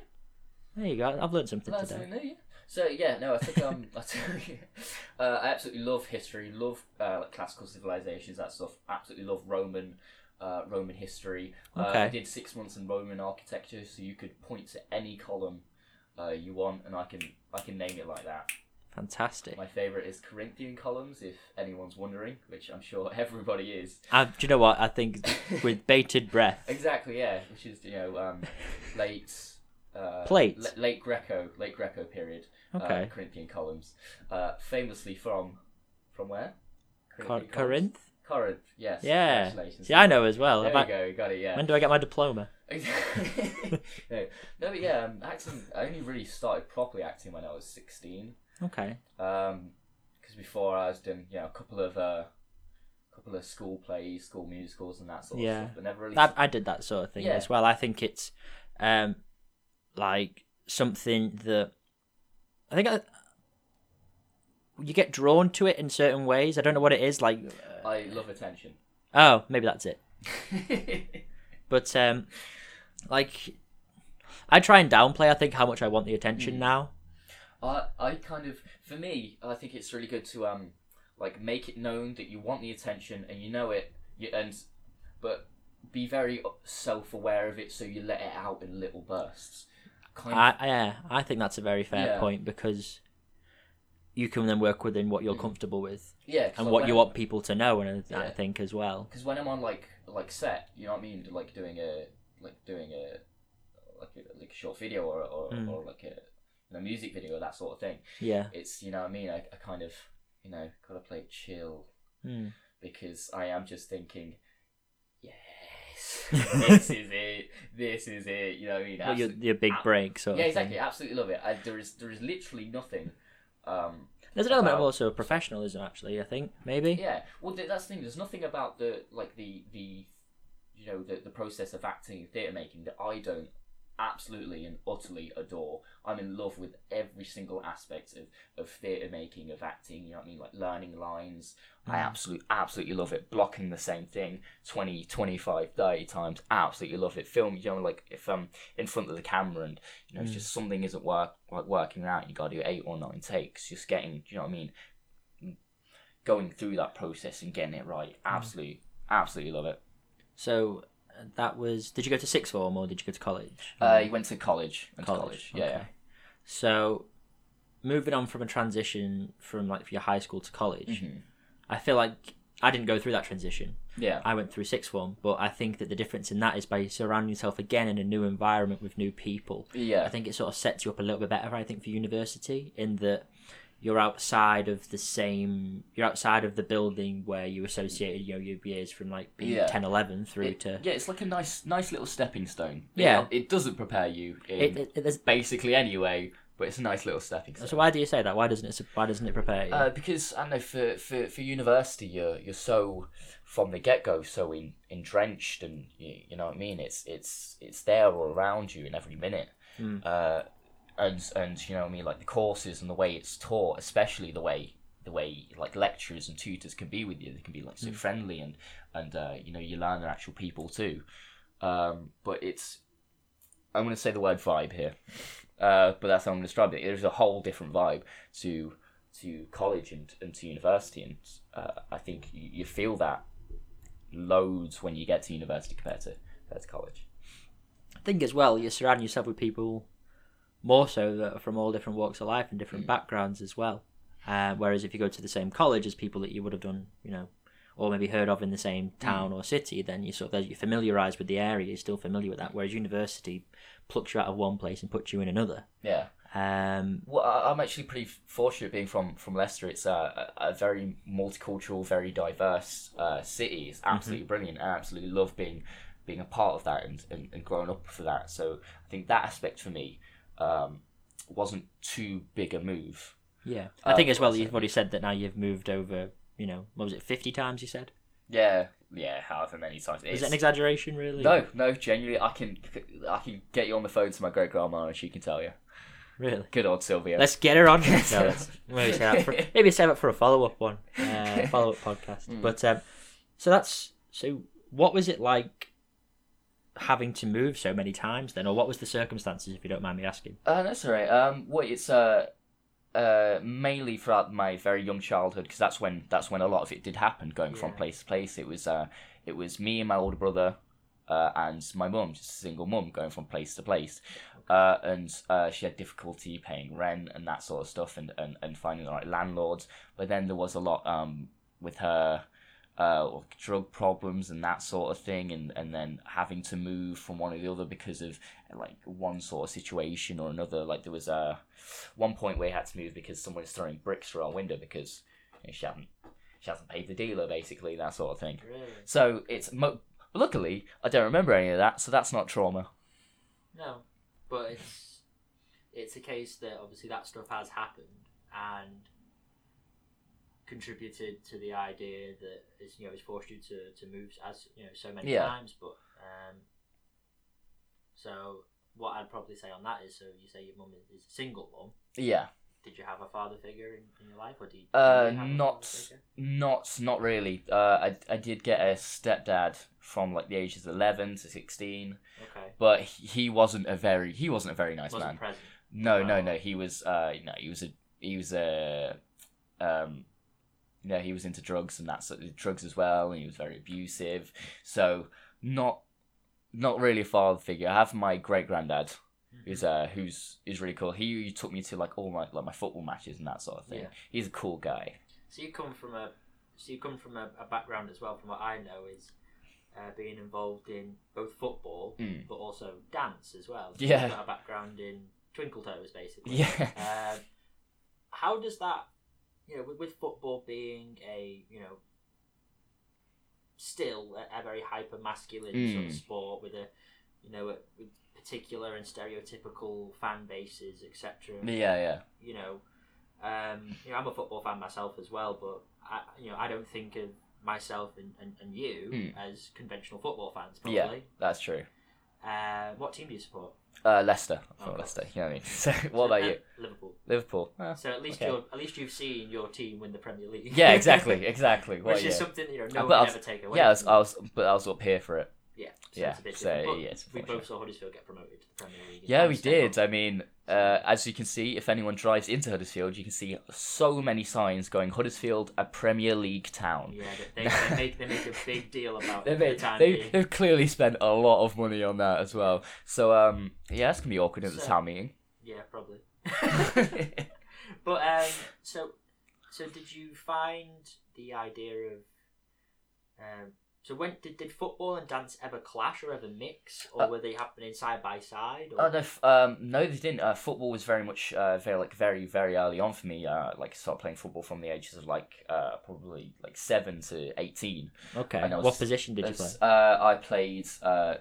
Speaker 1: There you go. I've learned something
Speaker 2: That's
Speaker 1: today.
Speaker 2: something new. Yeah. So yeah, no, I think um, I, uh, I absolutely love history, love uh, like classical civilizations, that stuff. Absolutely love Roman, uh, Roman history. Uh, I did six months in Roman architecture, so you could point to any column uh, you want, and I can I can name it like that.
Speaker 1: Fantastic.
Speaker 2: My favorite is Corinthian columns, if anyone's wondering, which I'm sure everybody is.
Speaker 1: I, do you know what? I think with bated breath.
Speaker 2: Exactly, yeah, which is you know um, late. Uh,
Speaker 1: Plate.
Speaker 2: la- late Greco, late Greco period.
Speaker 1: Okay.
Speaker 2: uh, Corinthian columns, uh, famously from from where?
Speaker 1: Cor- Corinth.
Speaker 2: Corinth, yes.
Speaker 1: Yeah. See, I know as well.
Speaker 2: There
Speaker 1: About-
Speaker 2: you go, you got it. Yeah.
Speaker 1: When do I get my diploma?
Speaker 2: no, no, but yeah, um, acting. I only really started properly acting when I was sixteen.
Speaker 1: Okay.
Speaker 2: Um, because before I was doing, you know, a couple of uh, couple of school plays, school musicals, and that sort
Speaker 1: Yeah.
Speaker 2: of stuff, but never really.
Speaker 1: I, I did that sort of thing
Speaker 2: Yeah.
Speaker 1: as well. I think it's um like something that I think I, you get drawn to it in certain ways. I don't know what it is. Like,
Speaker 2: I love attention.
Speaker 1: oh, maybe that's it. But um, like, I try and downplay. I think how much I want the attention
Speaker 2: Hmm.
Speaker 1: now.
Speaker 2: I I kind of for me I think it's really good to um like make it known that you want the attention and you know it you, and but be very self aware of it so you let it out in little bursts. Kind
Speaker 1: I
Speaker 2: of,
Speaker 1: yeah, I think that's a very fair
Speaker 2: Yeah.
Speaker 1: point because you can then work within what you're comfortable with
Speaker 2: yeah,
Speaker 1: and what you want people to know, and I
Speaker 2: Yeah.
Speaker 1: think as well.
Speaker 2: Because when I'm on like like set, you know what I mean, like doing a like doing a like a, like a short video or or,
Speaker 1: Mm.
Speaker 2: or like a know, music video that sort of thing.
Speaker 1: Yeah.
Speaker 2: It's you know what I mean. I, I kind of you know gotta play chill
Speaker 1: Mm.
Speaker 2: because I am just thinking, this is it, this is it. You know what I mean?
Speaker 1: Well, your, your big
Speaker 2: ab-
Speaker 1: break, sort
Speaker 2: yeah, exactly.
Speaker 1: thing.
Speaker 2: Absolutely love it. I, there is there is literally nothing. Um,
Speaker 1: There's an element of also professionalism, actually. I think maybe.
Speaker 2: yeah. Well, that's the thing. There's nothing about the like the the you know the the process of acting and theatre making that I don't absolutely and utterly adore. I'm in love with every single aspect of, of theatre making, of acting, you know what I mean? Like learning lines. I mm. absolutely, absolutely love it. Blocking the same thing 20, 25, 30 times. Absolutely love it. Film, you know, like if I'm in front of the camera and, you know, it's mm. just something isn't work, like working out, you got to do eight or nine takes, just getting, you know what I mean? Going through that process and getting it right. Mm. Absolutely, absolutely love it.
Speaker 1: So that was. Did you go to sixth form or did you go to college?
Speaker 2: Uh, you went to college. Went to
Speaker 1: College,
Speaker 2: college. Yeah,
Speaker 1: okay.
Speaker 2: yeah.
Speaker 1: So, moving on from a transition from like your high school to college,
Speaker 2: Mhm.
Speaker 1: I feel like I didn't go through that transition.
Speaker 2: Yeah.
Speaker 1: I went through sixth form, but I think that the difference in that is by surrounding yourself again in a new environment with new people.
Speaker 2: Yeah.
Speaker 1: I think it sort of sets you up a little bit better. I think for university, in that you're outside of the same, you're outside of the building where you associated your years from like being
Speaker 2: Yeah.
Speaker 1: 10, 11 through
Speaker 2: It-
Speaker 1: to.
Speaker 2: yeah, it's like a nice, nice little stepping stone.
Speaker 1: Yeah.
Speaker 2: it, it doesn't prepare you in
Speaker 1: It, it,
Speaker 2: basically anyway, but it's a nice little stepping stone.
Speaker 1: so why do you say that? Why doesn't it? Why doesn't it prepare you?
Speaker 2: Uh, because I don't know for, for, for university, you're you're so from the get go so in, entrenched, and you, you know what I mean. It's it's it's there all around you in every minute.
Speaker 1: Mm.
Speaker 2: Uh, and and you know what I mean, like the courses and the way it's taught, especially the way the way like lecturers and tutors can be with you. They can be like so friendly and and uh, you know you learn they're actual people too. Um, but it's I'm going to say the word vibe here, uh, but that's how I'm going to describe it. There's a whole different vibe to to college and, and to university, and uh, I think you, you feel that loads when you get to university compared to compared to college.
Speaker 1: I think as well, you're surrounding yourself with people more so that are from all different walks of life and different backgrounds as well. Uh, whereas if you go to the same college as people that you would have done, you know, or maybe heard of in the same town or city, then you sort of you're familiarised with the area, you're still familiar with that. Whereas university plucks you out of one place and puts you in another.
Speaker 2: Yeah.
Speaker 1: Um,
Speaker 2: Well, I'm actually pretty fortunate being from, from Leicester. It's a, a very multicultural, very diverse uh, city. It's absolutely brilliant. I absolutely love being being a part of that and, and, and growing up for that. So I think that aspect for me um, wasn't too big a move.
Speaker 1: yeah, I think as well. You've already said that now you've moved over. You know, what was it, fifty times? You said.
Speaker 2: Yeah, yeah, however many times.
Speaker 1: Is that an exaggeration, really?
Speaker 2: no, no, genuinely, I can I can get you on the phone to my great grandma and she can tell you.
Speaker 1: Really.
Speaker 2: Good old Sylvia.
Speaker 1: Let's get her on. no, maybe, save for, maybe save it for a follow up one, uh, follow up podcast.
Speaker 2: Hmm.
Speaker 1: But um, so that's so. What was it like having to move so many times then, or what was the circumstances, if you don't mind me asking?
Speaker 2: Uh, that's all right. Um, well, it's uh, uh, mainly throughout my very young childhood because that's when that's when a lot of it did happen. Going from place to place, it was uh, it was me and my older brother, uh, and my mum, just a single mum, going from place to place, uh, and uh, she had difficulty paying rent and that sort of stuff, and, and, and finding the right landlords. But then there was a lot um with her. Uh, drug problems and that sort of thing, and, and then having to move from one or the other because of like one sort of situation or another. Like there was a one point where he had to move because someone was throwing bricks through our window because you know, she hadn't she hasn't paid the dealer, basically that sort of thing.
Speaker 1: Really?
Speaker 2: So it's mo- luckily I don't remember any of that, so that's not trauma.
Speaker 1: No, but it's it's a case that obviously that stuff has happened and contributed to the idea that it's you know it's forced you to, to move as you know so many
Speaker 2: Yeah.
Speaker 1: times. But um, so what I'd probably say on that is so you say your mum is, is a single mum.
Speaker 2: Yeah,
Speaker 1: Did you have a father figure in, in your life, or do you?
Speaker 2: Uh,
Speaker 1: do you have a
Speaker 2: not- not not really. Uh, I I did get a stepdad from like the ages of eleven to sixteen,
Speaker 1: Okay.
Speaker 2: but he wasn't a very he wasn't a very nice
Speaker 1: Wasn't
Speaker 2: man.
Speaker 1: present.
Speaker 2: No, no, no. He was, uh, no, he was a, he was a, um, no, he was into drugs and that's drugs as well, and he was very abusive. So not, not really a father figure. I have my great granddad, who's uh, who's is really cool. He, he took me to like all my like my football matches and that sort of thing.
Speaker 1: Yeah.
Speaker 2: He's a cool guy.
Speaker 1: So you come from a so you come from a, a background as well. From what I know is uh, being involved in both football
Speaker 2: Mm.
Speaker 1: but also dance as well. So
Speaker 2: Yeah.
Speaker 1: Got a background in twinkle toes basically.
Speaker 2: Yeah.
Speaker 1: Um, how does that you know with, with football being a you know still a, a very hyper masculine sort of
Speaker 2: Mm.
Speaker 1: sport with a you know a, with particular and stereotypical fan bases etc
Speaker 2: yeah, yeah.
Speaker 1: you know, um, you know, I'm a football fan myself as well, but I, you know, I don't think of myself and, and, and you
Speaker 2: Hmm.
Speaker 1: as conventional football fans.
Speaker 2: Yeah.
Speaker 1: Probably.
Speaker 2: That's true.
Speaker 1: Uh, what team do you support?
Speaker 2: Uh, Leicester. I
Speaker 1: Oh,
Speaker 2: thought
Speaker 1: cool.
Speaker 2: Leicester. You know what I mean? So, what about
Speaker 1: Uh,
Speaker 2: you?
Speaker 1: Liverpool.
Speaker 2: Liverpool. Ah,
Speaker 1: So at least
Speaker 2: okay.
Speaker 1: you're at least you've seen your team win the Premier League.
Speaker 2: Yeah, exactly, exactly. Well,
Speaker 1: Which is
Speaker 2: yeah.
Speaker 1: something you know
Speaker 2: Uh,
Speaker 1: no
Speaker 2: but
Speaker 1: one
Speaker 2: I
Speaker 1: can
Speaker 2: was-
Speaker 1: ever take away.
Speaker 2: Yeah, I was, I was, but I was up here for it.
Speaker 1: Yeah. So
Speaker 2: yeah,
Speaker 1: It's a bit
Speaker 2: so, yes,
Speaker 1: we both saw Huddersfield get promoted to the Premier League.
Speaker 2: Yeah, we did.
Speaker 1: up.
Speaker 2: I mean, uh, as you can see, if anyone drives into Huddersfield, you can see so many signs going Huddersfield, a Premier League town.
Speaker 1: Yeah, they, they, they make they make a big deal about
Speaker 2: They've,
Speaker 1: the
Speaker 2: made,
Speaker 1: time
Speaker 2: they, they've clearly spent a lot of money on that as well. So, um, yeah, it's to be awkward at the
Speaker 1: So-
Speaker 2: town meeting.
Speaker 1: Yeah, probably. but um, so so did you find the idea of um, so when did, did football and dance ever clash or ever mix or
Speaker 2: Uh,
Speaker 1: were they happening side by side? Or?
Speaker 2: Oh no, f- um, no, they didn't. Uh, football was very much, uh, very like very, very early on for me. Uh, like started playing football from the ages of like, uh, probably like seven to eighteen.
Speaker 1: okay.
Speaker 2: I know
Speaker 1: What position did you play?
Speaker 2: Uh, I played uh,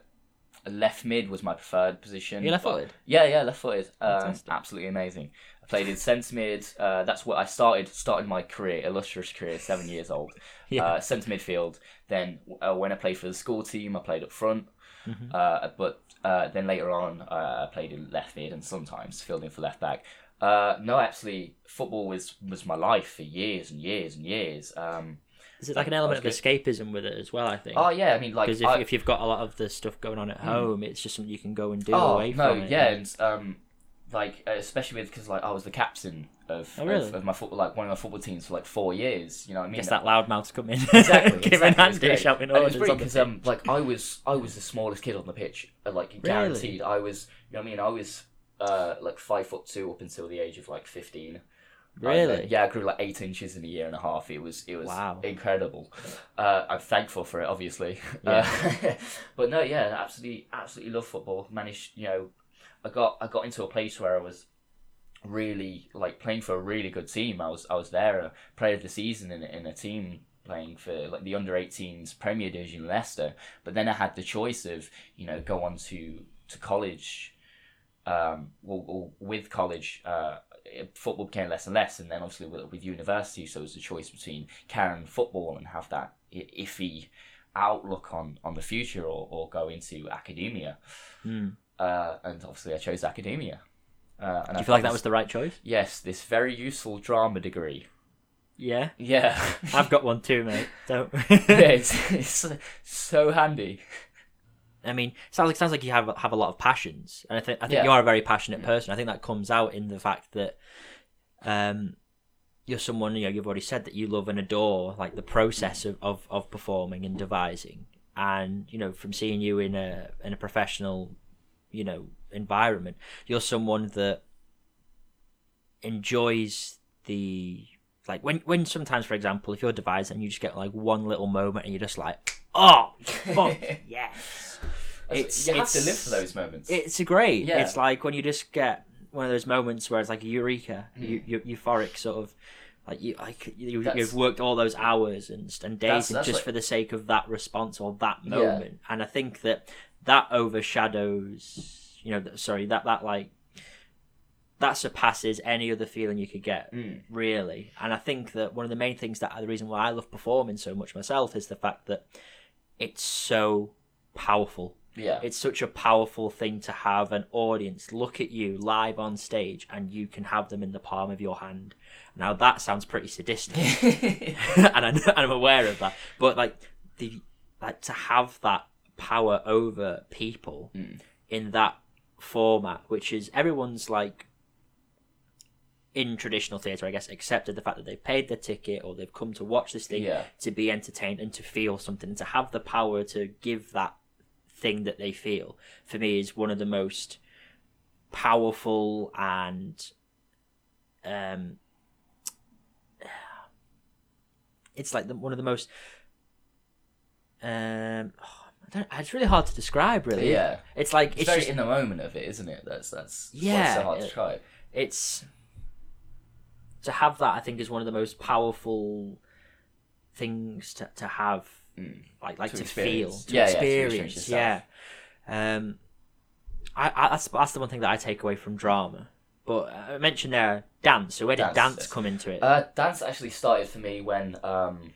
Speaker 2: left mid was my preferred position.
Speaker 1: You left footed.
Speaker 2: Yeah, yeah, left footed. Um, absolutely amazing. I played in centre mid. Uh, that's what I started started my career, illustrious career, seven years old.
Speaker 1: Yeah.
Speaker 2: Uh, centre midfield. Then uh, when I played for the school team, I played up front.
Speaker 1: Mhm.
Speaker 2: Uh, but uh, then later on, uh, I played in left mid and sometimes filled in for left back. Uh, no, actually, football was was my life for years and years and years. Um,
Speaker 1: Is it like an element of escapism with it as well? I think.
Speaker 2: oh yeah, I mean like
Speaker 1: Because if,
Speaker 2: I-
Speaker 1: if you've got a lot of the stuff going on at home, it's just something you can go and do
Speaker 2: oh
Speaker 1: away
Speaker 2: no,
Speaker 1: from it.
Speaker 2: yeah, and um, like uh, especially with because like I was the captain of,
Speaker 1: Oh, really?
Speaker 2: of of my football like one of my football teams for like four years. You know what I mean?
Speaker 1: guess that loudmouth's come in.
Speaker 2: exactly,
Speaker 1: Giving
Speaker 2: exactly. It was
Speaker 1: Andy
Speaker 2: great.
Speaker 1: shouting
Speaker 2: And it was
Speaker 1: orders
Speaker 2: great because um, like I was I was the smallest kid on the pitch, uh, like guaranteed. I was, you know what I mean? I was uh like five foot two up until the age of like fifteen.
Speaker 1: Really?
Speaker 2: I- yeah, I grew like eight inches in a year and a half. It was it was
Speaker 1: Wow.
Speaker 2: incredible. Uh, I'm thankful for it, obviously.
Speaker 1: Yeah.
Speaker 2: Uh, but no, yeah, absolutely, absolutely love football. Managed, you know, I got I got into a place where I was really like playing for a really good team. I was I was there, a player of the season in in a team playing for like the under 18s Premier Division Leicester. But then I had the choice of you know go on to to college. Um, well, well, with college, uh, football became less and less, and then obviously with, with university, so it was a choice between carrying football and have that iffy outlook on, on the future, or, or go into academia.
Speaker 1: Hmm.
Speaker 2: Uh, and obviously, I chose academia. Uh, and
Speaker 1: Do
Speaker 2: I
Speaker 1: you feel like that was the right choice?
Speaker 2: yes, this very useful drama degree.
Speaker 1: Yeah.
Speaker 2: Yeah,
Speaker 1: I've got one too, mate. Don't.
Speaker 2: yeah, it's, it's so handy.
Speaker 1: I mean, sounds like sounds like you have have a lot of passions, and I think I think
Speaker 2: Yeah.
Speaker 1: you are a very passionate person. I think that comes out in the fact that um, you're someone you know you've already said that you love and adore like the process of, of, of performing and devising, and you know from seeing you in a in a professional you know environment, you're someone that enjoys the like when when sometimes for example if you're devising and you just get like one little moment and you're just like oh fuck yes It's-
Speaker 2: you have to live for those moments.
Speaker 1: it's great.
Speaker 2: Yeah.
Speaker 1: It's like when you just get one of those moments where it's like a eureka, eu- eu- euphoric sort of, like you like you,
Speaker 2: That's-
Speaker 1: you've worked all those hours and and days
Speaker 2: That's-
Speaker 1: and
Speaker 2: that's
Speaker 1: just
Speaker 2: like-
Speaker 1: for the sake of that response or that
Speaker 2: Yeah.
Speaker 1: moment. And I think that that overshadows, you know, sorry, that that like that surpasses any other feeling you could get
Speaker 2: Mm.
Speaker 1: really and i think that one of the main things that are the reason why i love performing so much myself is the fact that it's so powerful
Speaker 2: yeah.
Speaker 1: it's such a powerful thing to have an audience look at you live on stage and you can have them in the palm of your hand. Now that sounds pretty sadistic, and, I, and I'm aware of that. But like the like to have that power over people
Speaker 2: Mm.
Speaker 1: in that format, which is everyone's like in traditional theatre, I guess, accepted the fact that they've paid their ticket or they've come to watch this thing
Speaker 2: Yeah.
Speaker 1: to be entertained and to feel something, and to have the power to give that thing that they feel, for me, is one of the most powerful and um, it's like the, one of the most um, I don't, it's really hard to describe, really.
Speaker 2: Yeah.
Speaker 1: it's like
Speaker 2: It's,
Speaker 1: it's,
Speaker 2: very
Speaker 1: just
Speaker 2: in the moment of it, isn't it? That's that's
Speaker 1: Yeah,
Speaker 2: so hard to describe.
Speaker 1: it's to have that i think is one of the most powerful things to, to have
Speaker 2: Mm.
Speaker 1: like like
Speaker 2: To
Speaker 1: to,
Speaker 2: experience.
Speaker 1: feel to
Speaker 2: Yeah, yeah, to
Speaker 1: experience
Speaker 2: experience
Speaker 1: yeah um I, I that's, that's the one thing that i take away from drama but i mentioned there dance so where did
Speaker 2: Dance,
Speaker 1: dance, come into it
Speaker 2: Uh, dance actually started for me when um,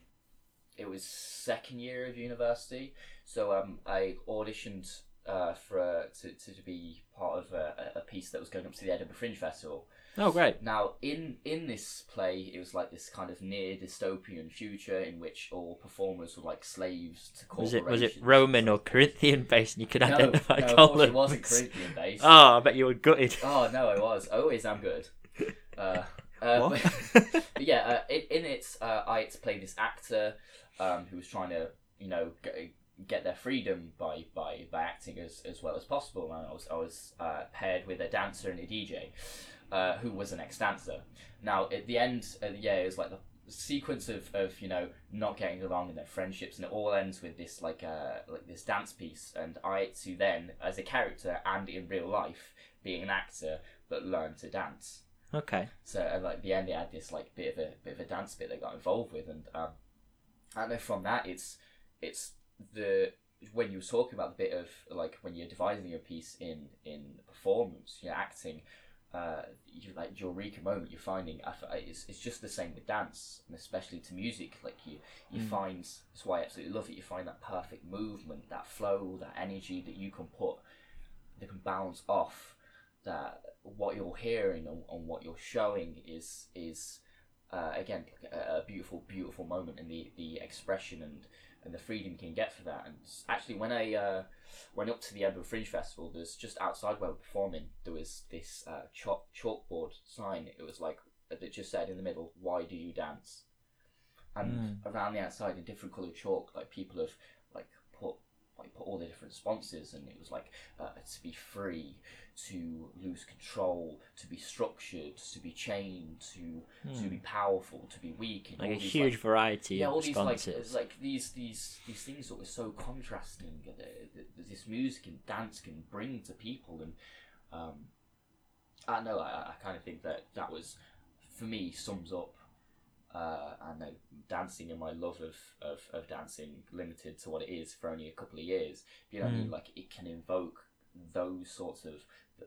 Speaker 2: it was second year of university. So um, I auditioned uh, for uh, to, to be part of a, a piece that was going up to the Edinburgh Fringe Festival.
Speaker 1: Oh, great.
Speaker 2: Now, in in this play, it was like this kind of near dystopian future in which all performers were like slaves to
Speaker 1: Was it
Speaker 2: corporations.
Speaker 1: was it Roman or Corinthian based? And you could
Speaker 2: No,
Speaker 1: identify
Speaker 2: no,
Speaker 1: colors.
Speaker 2: course it wasn't Corinthian based.
Speaker 1: Oh, I bet you were gutted.
Speaker 2: Oh no, I was. Always, I'm good. Uh, uh,
Speaker 1: What?
Speaker 2: But, but yeah, uh, in, in it, uh, I had to play this actor um, who was trying to, you know, get, get their freedom by, by, by acting as, as well as possible. And I was I was uh, paired with a dancer and a DJ, uh, who was an ex-dancer. Now at the end, uh, yeah, it was like the sequence of, of you know not getting along in their friendships, and it all ends with this like uh like this dance piece. And I had then, as a character and in real life, being an actor, but learned to dance.
Speaker 1: Okay.
Speaker 2: So at like the end, they had this like bit of a bit of a dance bit they got involved with, and um, I know from that it's it's the when you were talking about the bit of like when you're devising your piece in in performance, you're acting. Uh, you like your eureka moment you're finding it's, it's just the same with dance and especially to music like you you
Speaker 1: Mm.
Speaker 2: find that's why I absolutely love it you find that perfect movement that flow that energy that you can put that can bounce off that what you're hearing and, and what you're showing is is uh, again a, a beautiful beautiful moment and the the expression and and the freedom you can get for that and actually when I uh, went up to the Edinburgh Fringe Festival there's just outside where we're performing there was this uh, chalk chalkboard sign it was like that just said in the middle why do you dance? And around the outside in different coloured chalk like people have like put all the different sponsors, and it was like uh, to be free to lose control to be structured to be chained to to be powerful to be weak and
Speaker 1: Like
Speaker 2: all
Speaker 1: a
Speaker 2: these,
Speaker 1: huge
Speaker 2: like,
Speaker 1: variety
Speaker 2: yeah,
Speaker 1: of
Speaker 2: all these like like these these these things that were so contrasting that this music and dance can bring to people, and um, I know I, I kind of think that that was for me sums up. Uh, I know dancing and my love of, of, of dancing limited to what it is for only a couple of years. You know what I mean? Like it can invoke those sorts of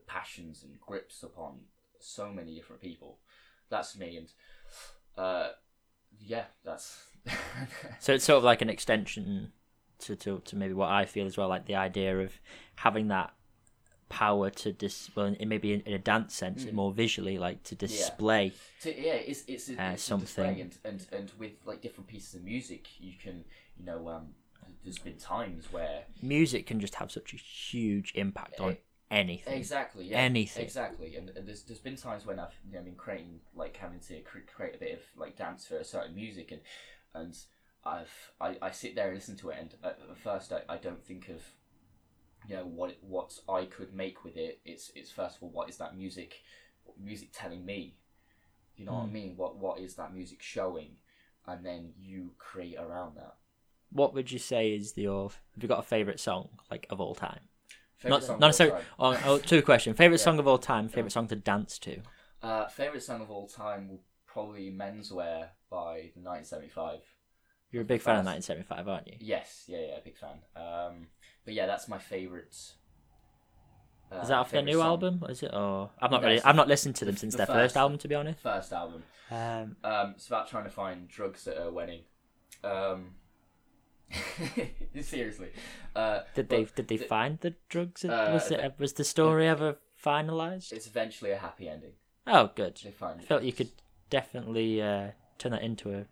Speaker 2: passions and grips upon so many different people. That's me, and uh, yeah, that's
Speaker 1: So it's sort of like an extension to, to, to maybe what I feel as well, like the idea of having that power to dis well in, maybe in, in a dance sense
Speaker 2: Mm.
Speaker 1: more visually like to display
Speaker 2: to, yeah, it's it's, a,
Speaker 1: Uh,
Speaker 2: it's
Speaker 1: something.
Speaker 2: and, and and with like different pieces of music, you can you know um, there's been times where
Speaker 1: music can just have such a huge impact on
Speaker 2: Eh,
Speaker 1: anything
Speaker 2: exactly yeah
Speaker 1: Anything.
Speaker 2: exactly, and, and there's there's been times when I've you know, been creating like having to cre- create a bit of like dance for a certain music and and I've I, I sit there and listen to it and at first I, I don't think of you know what it- what I could make with it. It's it's first of all what is that music music telling me? You know what I mean? What what is that music showing? And then you create around that.
Speaker 1: what would you say is your have you got a favorite song like of all time
Speaker 2: Favorite
Speaker 1: not not necessarily oh, oh, two questions favorite
Speaker 2: Yeah.
Speaker 1: song of all time favorite song to dance to
Speaker 2: Uh, favorite song of all time will probably "Menswear" by 1975.
Speaker 1: you're a big fan of
Speaker 2: First.
Speaker 1: 1975 aren't you
Speaker 2: Yes, yeah, yeah, big fan. Um, but yeah, that's my favorite. Uh,
Speaker 1: is that off their new
Speaker 2: song.
Speaker 1: album or is it or i've not
Speaker 2: No,
Speaker 1: really i've not listened to them
Speaker 2: the-
Speaker 1: since
Speaker 2: the
Speaker 1: their first
Speaker 2: first.
Speaker 1: album to be honest
Speaker 2: First album.
Speaker 1: um
Speaker 2: Um, it's about trying to find drugs at a wedding. Um, seriously. Uh,
Speaker 1: Did they did they
Speaker 2: the-
Speaker 1: find the drugs?
Speaker 2: Uh,
Speaker 1: was it
Speaker 2: they-
Speaker 1: was the story ever finalized?
Speaker 2: It's eventually a happy ending.
Speaker 1: Oh, good.
Speaker 2: They find
Speaker 1: I felt you could definitely uh, turn that into a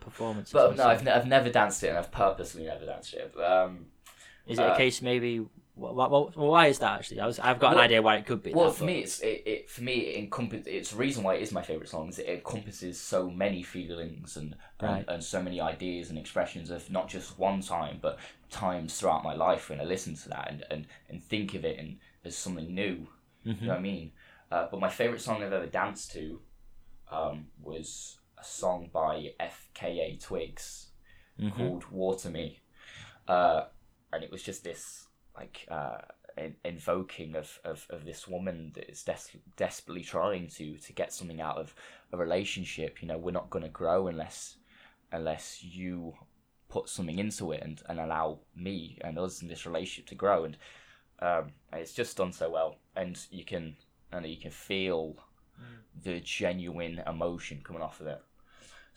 Speaker 1: performance.
Speaker 2: But no. I've, ne- I've never danced it, and I've purposely never danced it. Um,
Speaker 1: Is it a
Speaker 2: uh,
Speaker 1: case maybe? Wh- wh- wh- why is that actually? I was, I've got an idea why it could be.
Speaker 2: Well,
Speaker 1: that,
Speaker 2: for
Speaker 1: but-
Speaker 2: me, it's it, it for me it encompass. It's the reason why it is my favorite song. Is it encompasses so many feelings and,
Speaker 1: Right.
Speaker 2: and and so many ideas and expressions of not just one time, but times throughout my life when I listen to that and and, and think of it and as something new. You know what I mean? Uh, but my favorite song I've ever danced to um, was a song by FKA Twigs called "Water Me," uh, and it was just this like uh, in- invoking of, of, of this woman that is des- desperately trying to to get something out of a relationship. You know, we're not going to grow unless unless you put something into it and, and allow me and us in this relationship to grow. And um, it's just done so well, and you can and you can feel the genuine emotion coming off of it.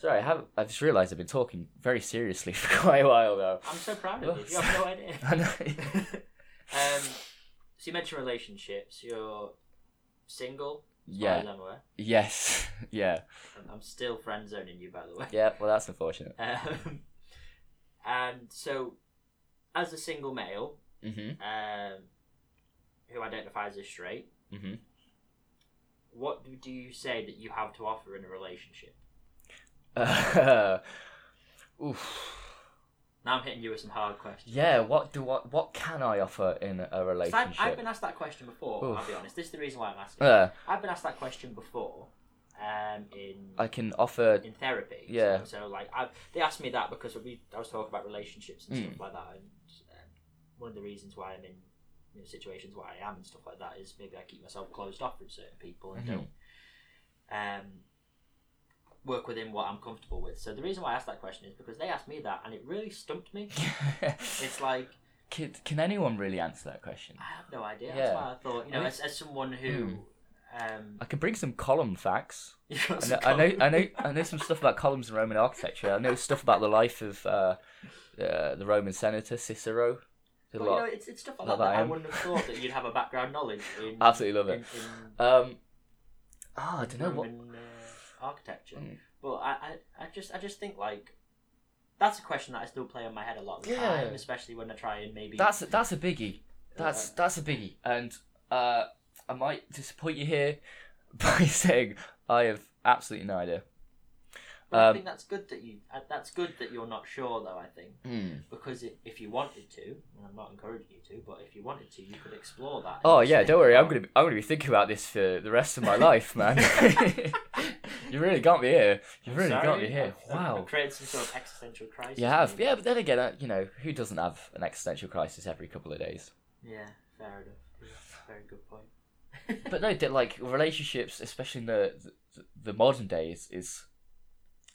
Speaker 2: Sorry, I have. I just realised I've been talking very seriously for quite a while though.
Speaker 1: I'm so proud
Speaker 2: of you. You have
Speaker 1: no idea.
Speaker 2: I know.
Speaker 1: Um, so you mentioned relationships. You're single. As far
Speaker 2: Yeah.
Speaker 1: as I'm aware.
Speaker 2: Yes. yeah.
Speaker 1: I'm, I'm still friend zoning you, by the way.
Speaker 2: Yeah. Well, that's unfortunate.
Speaker 1: Um, and so, as a single male
Speaker 2: Mhm.
Speaker 1: um, who identifies as straight,
Speaker 2: Mhm.
Speaker 1: what do- do you say that you have to offer in a relationship?
Speaker 2: Uh, oof.
Speaker 1: Now I'm hitting you with some hard questions.
Speaker 2: Yeah. What do what what can I offer in a relationship?
Speaker 1: I've been asked that question before. I'll be honest. This is the reason why I'm asking.
Speaker 2: Uh,
Speaker 1: I've been asked that question before. Um, in
Speaker 2: I can offer.
Speaker 1: in therapy.
Speaker 2: Yeah.
Speaker 1: So, so like, I, they asked me that because we I was talking about relationships and
Speaker 2: Mm.
Speaker 1: stuff like that, and um, one of the reasons why I'm in you know, situations where I am and stuff like that is maybe I keep myself closed off from certain people and
Speaker 2: Mhm.
Speaker 1: don't um, work within what I'm comfortable with. So the reason why I asked that question is because they asked me that, and it really stumped me. It's like
Speaker 2: can, can anyone really answer that question?
Speaker 1: I have no idea.
Speaker 2: Yeah.
Speaker 1: That's why I thought, you know, as, as someone who. Um,
Speaker 2: I can bring some column facts. I know, I know, I know, I know some stuff about columns in Roman architecture. I know stuff about the life of uh, uh, the Roman senator Cicero. Did a
Speaker 1: you
Speaker 2: lot.
Speaker 1: know, it's, it's stuff like
Speaker 2: lot
Speaker 1: that, that
Speaker 2: about
Speaker 1: I wouldn't have thought that you'd have a background knowledge in.
Speaker 2: Absolutely love it.
Speaker 1: In, in
Speaker 2: Um, oh, I don't know what.
Speaker 1: Uh, architecture.
Speaker 2: Mm.
Speaker 1: But I, I, I just I just think like that's a question that I still play in my head a lot of the
Speaker 2: Yeah.
Speaker 1: time, especially when I try and maybe
Speaker 2: That's that's a biggie. That's
Speaker 1: Uh,
Speaker 2: that's a biggie, and uh, I might disappoint you here by saying I have absolutely no idea.
Speaker 1: I
Speaker 2: um,
Speaker 1: think that's good that you uh, that's good that you're not sure though. I think
Speaker 2: Hmm.
Speaker 1: because i if you wanted to, and I'm not encouraging you to, but if you wanted to, you could explore that.
Speaker 2: Oh yeah, don't worry. I'm gonna be, I'm gonna be thinking about this for the rest of my life, man. you really got me here. You really got
Speaker 1: sorry,
Speaker 2: me here.
Speaker 1: I've- I've
Speaker 2: Wow.
Speaker 1: created some sort of existential crisis.
Speaker 2: You have,
Speaker 1: maybe.
Speaker 2: yeah, but then again, uh, you know, who doesn't have an existential crisis every couple of days?
Speaker 1: Yeah, fair enough. Very good point.
Speaker 2: But no, like relationships, especially in the, the the modern days, is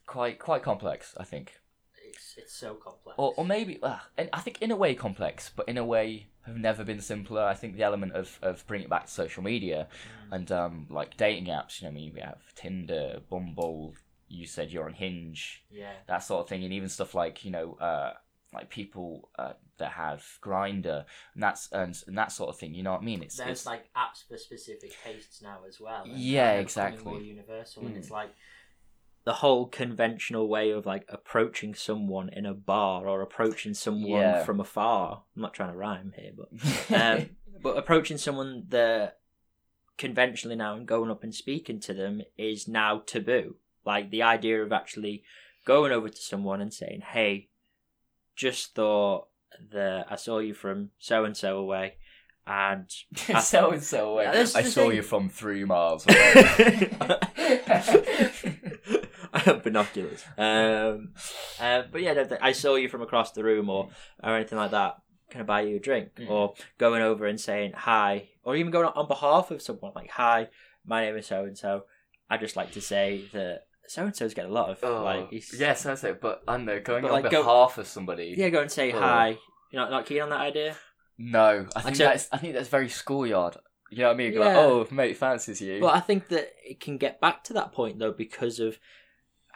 Speaker 2: quite quite complex. I think,
Speaker 1: it's it's so complex.
Speaker 2: or or maybe, uh, and I think in a way complex, but in a way have never been simpler. I think the element of of bringing it back to social media
Speaker 1: Mm.
Speaker 2: and um like dating apps. You know, I mean, we have Tinder, Bumble. You said you're on Hinge.
Speaker 1: yeah.
Speaker 2: that sort of thing, and even stuff like you know, uh, like people uh, that have Grindr and that's and, and that sort of thing. You know what I mean? It's,
Speaker 1: There's
Speaker 2: it's
Speaker 1: like apps for specific tastes now as well.
Speaker 2: Yeah,
Speaker 1: kind of becoming
Speaker 2: exactly.
Speaker 1: More universal, and
Speaker 2: Mm.
Speaker 1: it's like the whole conventional way of like approaching someone in a bar or approaching someone
Speaker 2: Yeah.
Speaker 1: from afar. I'm not trying to rhyme here, but um, but approaching someone that conventionally now and going up and speaking to them is now taboo. Like the idea of actually going over to someone and saying, "Hey, just thought that I saw you from so and so away, and
Speaker 2: so and so away.
Speaker 1: Yeah, this is
Speaker 2: I saw
Speaker 1: thing.
Speaker 2: you from three miles away.
Speaker 1: Binoculars. Um, uh, but yeah, I saw you from across the room, or or anything like that. Can I buy you a drink?
Speaker 2: Mm.
Speaker 1: Or going over and saying hi, or even going on behalf of someone like, "Hi, my name is so and so. I just like to say that so and so's get a lot of like, he's,
Speaker 2: Oh, yes, that's it. But I don't know, going
Speaker 1: But,
Speaker 2: on
Speaker 1: like, go-
Speaker 2: behalf of somebody.
Speaker 1: yeah, go and say
Speaker 2: Oh.
Speaker 1: hi. You're not not keen on that idea?
Speaker 2: No, I think
Speaker 1: so-
Speaker 2: that's I think that's very schoolyard. You know what I mean? Like,
Speaker 1: Yeah.
Speaker 2: oh, mate fancies you.
Speaker 1: Well, I think that it can get back to that point though because of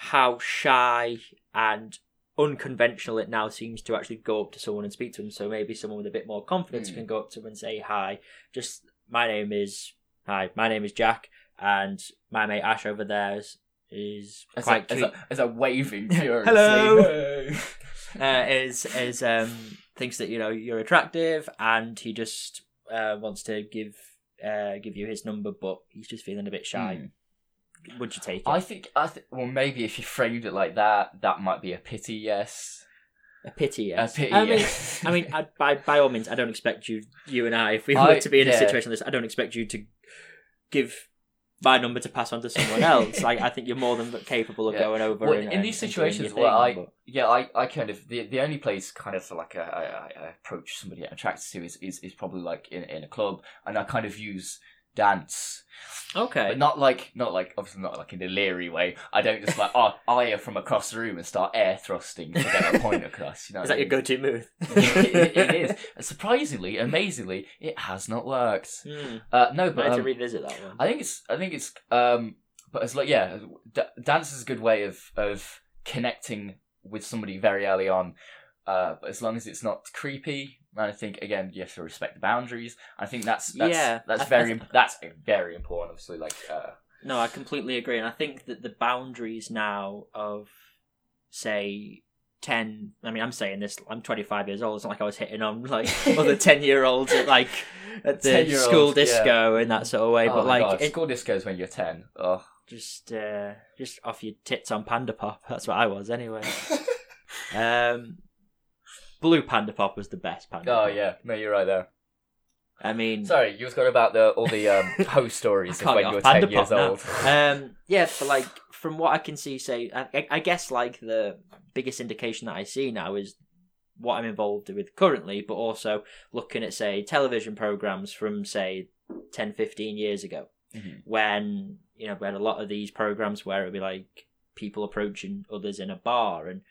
Speaker 1: how shy and unconventional it now seems to actually go up to someone and speak to them. So maybe someone with a bit more confidence
Speaker 2: Hmm.
Speaker 1: can go up to them and say, "Hi, just my name is hi, my name is Jack, and my mate Ash over there is, is
Speaker 2: as,
Speaker 1: quite
Speaker 2: a, as, a, as a waving furiously.
Speaker 1: Hello.
Speaker 2: Hey.
Speaker 1: uh, is is um thinks that you know you're attractive, and he just uh, wants to give uh, give you his number, but he's just feeling a bit shy.
Speaker 2: Hmm.
Speaker 1: Would you take it?
Speaker 2: I think I th- well maybe if you framed it like that, that might be a pity. Yes,
Speaker 1: A pity, yes.
Speaker 2: a pity.
Speaker 1: I mean,
Speaker 2: yes.
Speaker 1: I mean, I, by by all means, I don't expect you, you and I, if we were
Speaker 2: I-
Speaker 1: to be in a situation like this, I don't expect you to give my number to pass on to someone else. like, I think you're more than capable of
Speaker 2: Yeah.
Speaker 1: going over.
Speaker 2: Well,
Speaker 1: and,
Speaker 2: in
Speaker 1: and-
Speaker 2: these
Speaker 1: and
Speaker 2: situations
Speaker 1: your
Speaker 2: where I,
Speaker 1: but-
Speaker 2: yeah, I, I kind of the, the only place kind of like I, I, I approach somebody I'm attracted to is, is, is probably like in, in a club, and I kind of use dance,
Speaker 1: okay,
Speaker 2: but not like not like obviously not like in a leery way. I don't just like oh eye from across the room and start air thrusting to get a point across. You know,
Speaker 1: is that
Speaker 2: I
Speaker 1: your go-to move?
Speaker 2: it, it is. And surprisingly, amazingly, it has not worked.
Speaker 1: Hmm.
Speaker 2: Uh, no,
Speaker 1: I
Speaker 2: but
Speaker 1: to
Speaker 2: um,
Speaker 1: revisit that one.
Speaker 2: I think it's. I think it's. Um, but it's like yeah, d- dance is a good way of of connecting with somebody very early on, Uh, but as long as it's not creepy, and I think again you have to respect the boundaries. I think that's that's
Speaker 1: Yeah,
Speaker 2: that's
Speaker 1: I- I
Speaker 2: very imp- that's very important. Obviously, like uh,
Speaker 1: No, I completely agree, and I think that the boundaries now of, say, ten. I mean, I'm saying this. I'm 25 years old. It's not like I was hitting on like other 10 year olds at like at the
Speaker 2: 10-year-olds,
Speaker 1: school
Speaker 2: yeah.
Speaker 1: disco and that sort of way.
Speaker 2: oh
Speaker 1: but like,
Speaker 2: God,
Speaker 1: it,
Speaker 2: school discos when you're ten. Oh,
Speaker 1: just uh, just off your tits on Panda Pop. That's what I was anyway. um, Blue Panda Pop was the best Panda.
Speaker 2: oh
Speaker 1: Pop.
Speaker 2: yeah, no, you're right there.
Speaker 1: I mean,
Speaker 2: Sorry, you was going about the all the um, host stories of when you were
Speaker 1: Panda
Speaker 2: ten years
Speaker 1: Pop now.
Speaker 2: old.
Speaker 1: um, yeah, but like from what I can see, say I, I guess like the biggest indication that I see now is what I'm involved with currently, but also looking at say television programs from say 10, 15 years ago,
Speaker 2: Mhm.
Speaker 1: when you know we had a lot of these programs where it'd be like people approaching others in a bar, and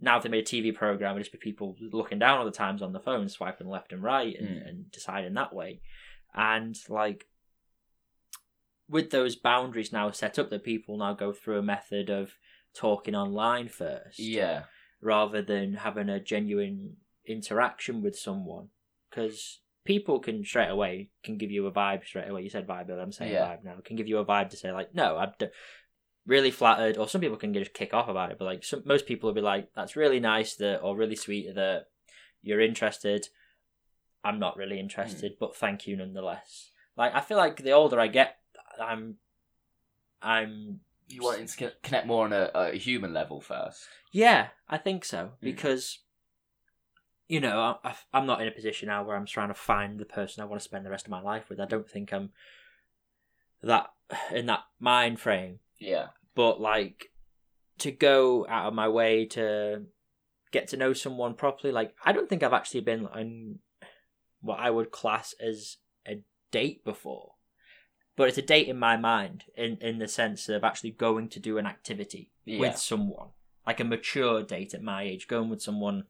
Speaker 1: now if they made a TV program, it'd just be people looking down all the times on the phone, swiping left and right, and,
Speaker 2: Mm.
Speaker 1: and deciding that way, and like with those boundaries now set up that people now go through a method of talking online first
Speaker 2: Yeah,
Speaker 1: rather than having a genuine interaction with someone because people can straight away can give you a vibe straight away you said vibe but i'm saying
Speaker 2: Yeah.
Speaker 1: vibe now can give you a vibe to say like no i'm d- really flattered or some people can just kick off about it but like some, most people will be like that's really nice that or really sweet that you're interested i'm not really interested but thank you nonetheless like i feel like the older i get i'm i'm
Speaker 2: you want to connect more on a, a human level first.
Speaker 1: Yeah, I think so
Speaker 2: Mm.
Speaker 1: because you know I, I'm not in a position now where I'm trying to find the person I want to spend the rest of my life with. I don't think I'm that in that mind frame.
Speaker 2: Yeah,
Speaker 1: But like to go out of my way to get to know someone properly, like I don't think I've actually been on what I would class as a date before. But it's a date in my mind, in in the sense of actually going to do an activity
Speaker 2: Yeah.
Speaker 1: with someone, like a mature date at my age, going with someone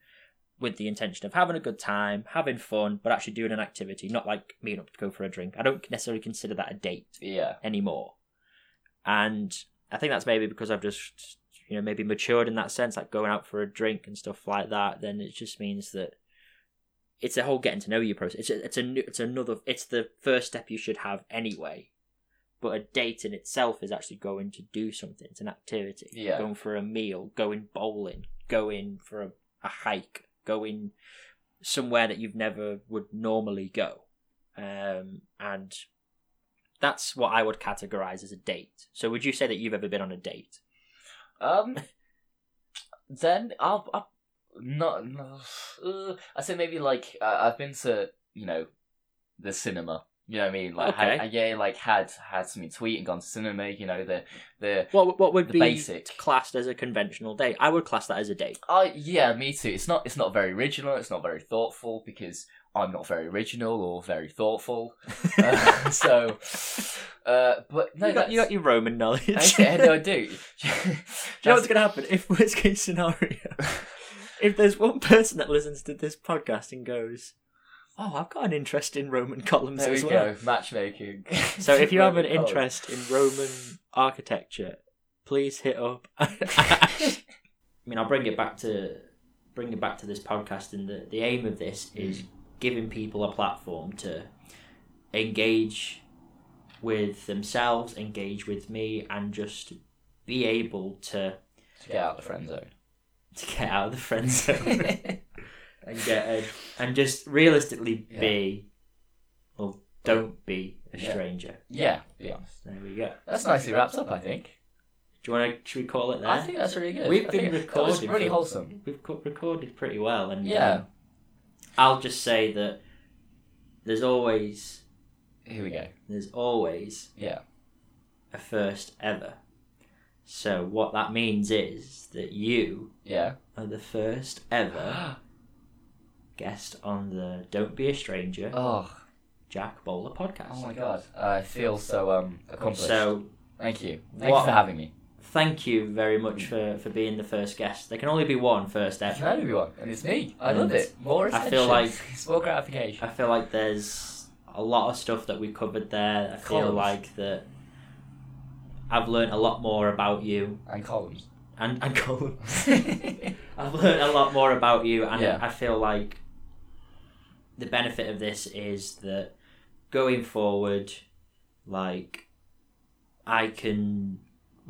Speaker 1: with the intention of having a good time, having fun, but actually doing an activity, not like meeting up to go for a drink. I don't necessarily consider that a date
Speaker 2: yeah,
Speaker 1: anymore. And I think that's maybe because I've just, you know, maybe matured in that sense, like going out for a drink and stuff like that. Then it just means that it's a whole getting to know you process. It's a, it's a new, it's another, it's the first step you should have anyway. But a date in itself is actually going to do something. It's an activity.
Speaker 2: Yeah.
Speaker 1: Going for a meal, going bowling, going for a, a hike, going somewhere that you've never would normally go. Um, and that's what I would categorize as a date. So would you say that you've ever been on a date?
Speaker 2: Um, then I'll, I'll not. Uh, I say maybe like uh, I've been to you know the cinema. You know what I mean? Like
Speaker 1: Okay.
Speaker 2: had, yeah, like had had something to eat and gone to cinema. You know the the.
Speaker 1: What what would
Speaker 2: The
Speaker 1: be
Speaker 2: basic.
Speaker 1: classed as a conventional date? I would class that as a date.
Speaker 2: Oh yeah, me too. It's not it's not very original. It's not very thoughtful because I'm not very original or very thoughtful. Uh, so, uh, but no,
Speaker 1: you, got, you got your Roman knowledge.
Speaker 2: Okay, no, I do.
Speaker 1: Do you know what's going to happen if worst case scenario? if there's one person that listens to this podcast and goes, "Oh, I've got an interest in Roman columns
Speaker 2: There we
Speaker 1: as well."
Speaker 2: go, matchmaking.
Speaker 1: So if you have an interest in Roman architecture, please hit up. I mean, I'll bring it back to bring it back to this podcast, and the the aim of this is giving people a platform to engage with themselves, engage with me, and just be able to
Speaker 2: to get out of the friend zone.
Speaker 1: to get out of the friend zone and get a, and just realistically
Speaker 2: Yeah.
Speaker 1: be, well, don't be a
Speaker 2: Yeah.
Speaker 1: stranger.
Speaker 2: Yeah, be honest.
Speaker 1: There we go.
Speaker 2: That's nicely wrapped up, I think.
Speaker 1: Do you want to? Should we call it there?
Speaker 2: I think that's really good.
Speaker 1: We've
Speaker 2: I
Speaker 1: been
Speaker 2: think that was
Speaker 1: recording
Speaker 2: really wholesome.
Speaker 1: we've co- recorded pretty well, and
Speaker 2: Yeah.
Speaker 1: um, I'll just say that there's always
Speaker 2: Here we go.
Speaker 1: there's always
Speaker 2: Yeah.
Speaker 1: a first ever. So what that means is that you
Speaker 2: Yeah.
Speaker 1: are the first ever guest on the Don't Be a Stranger
Speaker 2: oh,
Speaker 1: Jack Bowler podcast.
Speaker 2: oh my god. I feel so um accomplished.
Speaker 1: So
Speaker 2: Thank you. Thank
Speaker 1: What-
Speaker 2: for having me.
Speaker 1: Thank you very much for, for being the first guest. There can only be one first
Speaker 2: Thank you
Speaker 1: ever.
Speaker 2: everyone. And it's me. I
Speaker 1: And
Speaker 2: love it. More
Speaker 1: I feel like-
Speaker 2: it's more gratification.
Speaker 1: I feel like there's a lot of stuff that we covered there. I feel
Speaker 2: Columns.
Speaker 1: like that I've learned a lot more about you
Speaker 2: And columns.
Speaker 1: and and Colin. I've learned a lot more about you, and
Speaker 2: Yeah.
Speaker 1: I feel like the benefit of this is that going forward, like I can.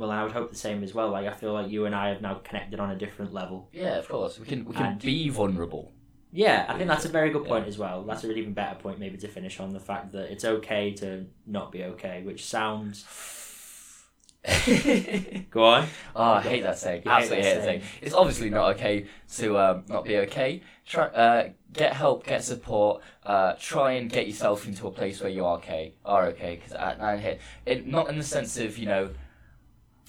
Speaker 1: Well, I would hope the same as well. Like I feel like you and I have now connected on a different level.
Speaker 2: yeah, of course. We can we can
Speaker 1: And-
Speaker 2: be vulnerable.
Speaker 1: Yeah, I think that's a very good point
Speaker 2: Yeah.
Speaker 1: as well. That's an even better point, maybe, to finish on the fact that it's okay to not be okay, which sounds. Go on.
Speaker 2: Oh, I hate that saying.
Speaker 1: You
Speaker 2: Absolutely hate that saying. It's obviously not okay to um, not be okay. Try, uh, get help, get support. Uh, try and get yourself into a place where you are okay, are okay. Because I, I hate it. Not in the sense of you know.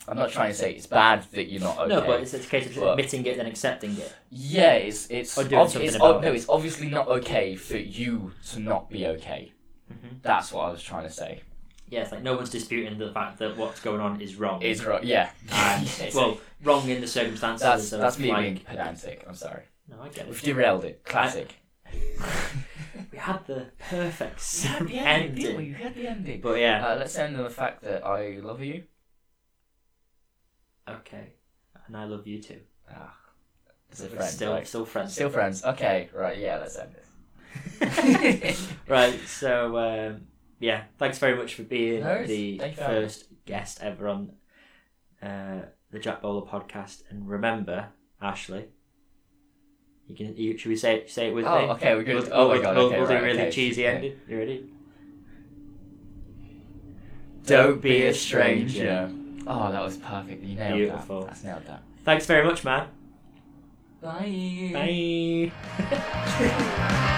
Speaker 2: I'm not trying to say it's bad that you're not okay.
Speaker 1: No, but it's, it's a case of just
Speaker 2: But-
Speaker 1: admitting it and accepting it.
Speaker 2: yeah, it's it's,
Speaker 1: Or doing
Speaker 2: ob-
Speaker 1: something
Speaker 2: it's
Speaker 1: about
Speaker 2: ob- no,
Speaker 1: it.
Speaker 2: it's obviously not okay for you to not be okay.
Speaker 1: Mhm.
Speaker 2: That's what I was trying to say.
Speaker 1: Yeah, it's like no one's disputing the fact that what's going on is wrong.
Speaker 2: Is right? Yeah.
Speaker 1: And,
Speaker 2: Yes.
Speaker 1: well, wrong in the circumstances.
Speaker 2: that's
Speaker 1: of,
Speaker 2: that's me
Speaker 1: like,
Speaker 2: being pedantic. I'm sorry.
Speaker 1: No, I get it.
Speaker 2: We've
Speaker 1: it.
Speaker 2: derailed it. Classic.
Speaker 1: We had the perfect
Speaker 2: We had the ending? We had the ending.
Speaker 1: But yeah,
Speaker 2: Uh, let's end on the fact that I love you.
Speaker 1: Okay. And I love you too.
Speaker 2: Ah, as a
Speaker 1: We're
Speaker 2: friend,
Speaker 1: still, still friends.
Speaker 2: Still friends. Okay, right. Yeah, let's end this.
Speaker 1: right, so um, yeah, thanks very much for being
Speaker 2: No
Speaker 1: the
Speaker 2: Thank you for having me.
Speaker 1: first guest ever on uh, the Jack Bowler podcast. And remember, Ashley, you can. You, should we say it, say it with
Speaker 2: Oh,
Speaker 1: me?
Speaker 2: okay, we're good.
Speaker 1: We'll,
Speaker 2: Oh my
Speaker 1: we'll-
Speaker 2: God,
Speaker 1: We'll,
Speaker 2: okay,
Speaker 1: we'll do
Speaker 2: right,
Speaker 1: a really
Speaker 2: okay.
Speaker 1: cheesy
Speaker 2: Yeah.
Speaker 1: ending. You ready?
Speaker 2: Don't be a stranger. Oh, that was perfect. You nailed
Speaker 1: Beautiful.
Speaker 2: that. That's nailed that.
Speaker 1: Thanks very much, man.
Speaker 2: Bye.
Speaker 1: Bye.